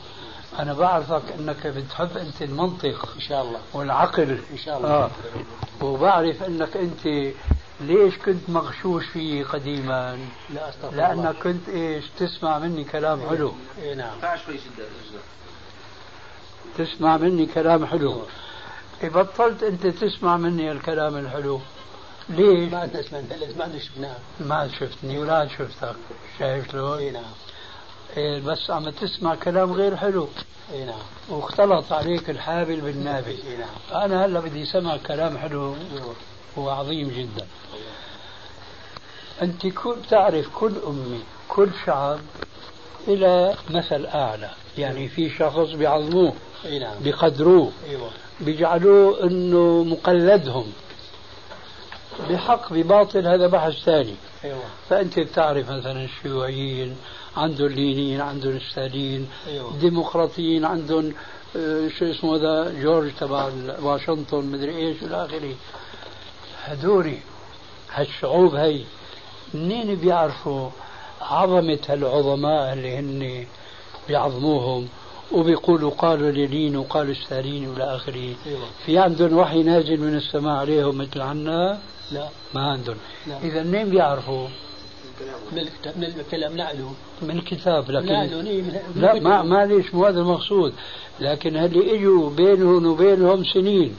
Speaker 2: أنا بعرفك إنك بتحب أنت المنطق
Speaker 5: إن شاء الله.
Speaker 2: والعقل.
Speaker 5: إن شاء الله.
Speaker 2: آه. وبعرف إنك أنت ليش كنت مغشوش فيه قديما؟
Speaker 5: لا أستغفر
Speaker 2: لأنك كنت إيش تسمع مني كلام حلو.
Speaker 5: اي نعم.
Speaker 6: تعال شوي الرجل
Speaker 2: تسمع مني كلام حلو. إيه بطلت أنت تسمع مني الكلام الحلو ليش؟
Speaker 5: ما لازم ما عندنا شفناه
Speaker 2: ما عاد شفتني ولا عاد شفتك. شايف
Speaker 5: اي
Speaker 2: شلون
Speaker 5: نعم.
Speaker 2: إيه بس عم تسمع كلام غير حلو.
Speaker 5: اي نعم.
Speaker 2: واختلط عليك الحابل بالنابل.
Speaker 5: اي نعم.
Speaker 2: أنا هلأ بدي سمع كلام حلو.
Speaker 5: أيوه
Speaker 2: هو عظيم جدا. أنت كل تعرف كل امه كل شعب إلى مثل أعلى. يعني في شخص بيعظموه
Speaker 5: نعم.
Speaker 2: بيقدروه
Speaker 5: أيوه.
Speaker 2: بيجعلوه إنه مقلدهم. بحق بباطل هذا بحث ثاني.
Speaker 5: أيوه.
Speaker 2: فأنت بتعرف مثلا الشيوعيين عندهم اللينيين عندهم الستالين
Speaker 5: أيوه.
Speaker 2: الديمقراطيين عندهم آه، شو اسمه ذا جورج تبع واشنطن مدري إيش إلى آخره. هدوري هالشعوب هي منين بيعرفوا عظمة هالعظماء اللي هن بيعظموهم؟ وبيقولوا قالوا لينين وقالوا ستالين والى آخره.
Speaker 5: أيوه.
Speaker 2: في عندهم وحي نازل من السماء عليهم مثل عنا؟
Speaker 5: لا
Speaker 2: ما عندهم. إذا منين بيعرفوا؟
Speaker 5: من الكتاب من الكلام نعلو
Speaker 2: من الكتاب لكن
Speaker 5: إيه، من-
Speaker 2: لا
Speaker 5: الكتب.
Speaker 2: ما معلش مو هذا المقصود. لكن اللي اجوا بينهم وبينهم سنين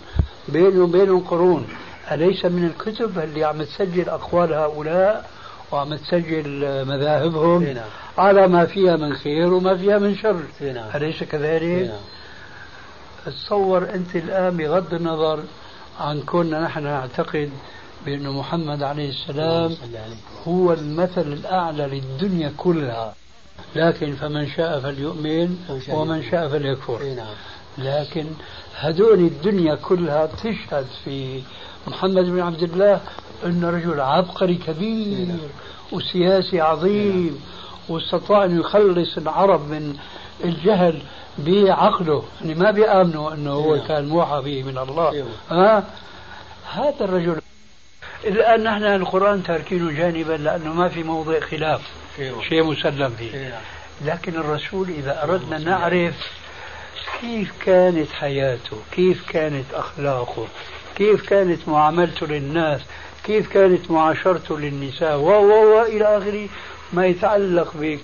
Speaker 2: بينهم وبينهم قرون. أليس من الكتب اللي عم تسجل أقوال هؤلاء وعم تسجل مذاهبهم
Speaker 5: إيه نعم.
Speaker 2: على ما فيها من خير وما فيها من شر
Speaker 5: إيه نعم.
Speaker 2: أليس كذلك؟
Speaker 5: نعم.
Speaker 2: تصور أنت الآن بغض النظر عن كوننا نحن نعتقد بأن محمد عليه السلام هو المثل الأعلى للدنيا كلها لكن فمن شاء فليؤمن ومن شاء فليكفر لكن هذول الدنيا كلها تشهد في محمد بن عبد الله انه رجل عبقري كبير وسياسي عظيم واستطاع أن يخلص العرب من الجهل بعقله يعني ما بيامنوا أنه هو كان موحى به من الله. ها؟ هذا الرجل. الآن نحن القرآن تاركينه جانبا لأنه ما في موضع خلاف شيء مسلم فيه. لكن الرسول إذا أردنا نعرف كيف كانت حياته كيف كانت أخلاقه كيف كانت معاملته للناس؟ كيف كانت معاشرته للنساء؟ و و إلى آخره ما يتعلق ب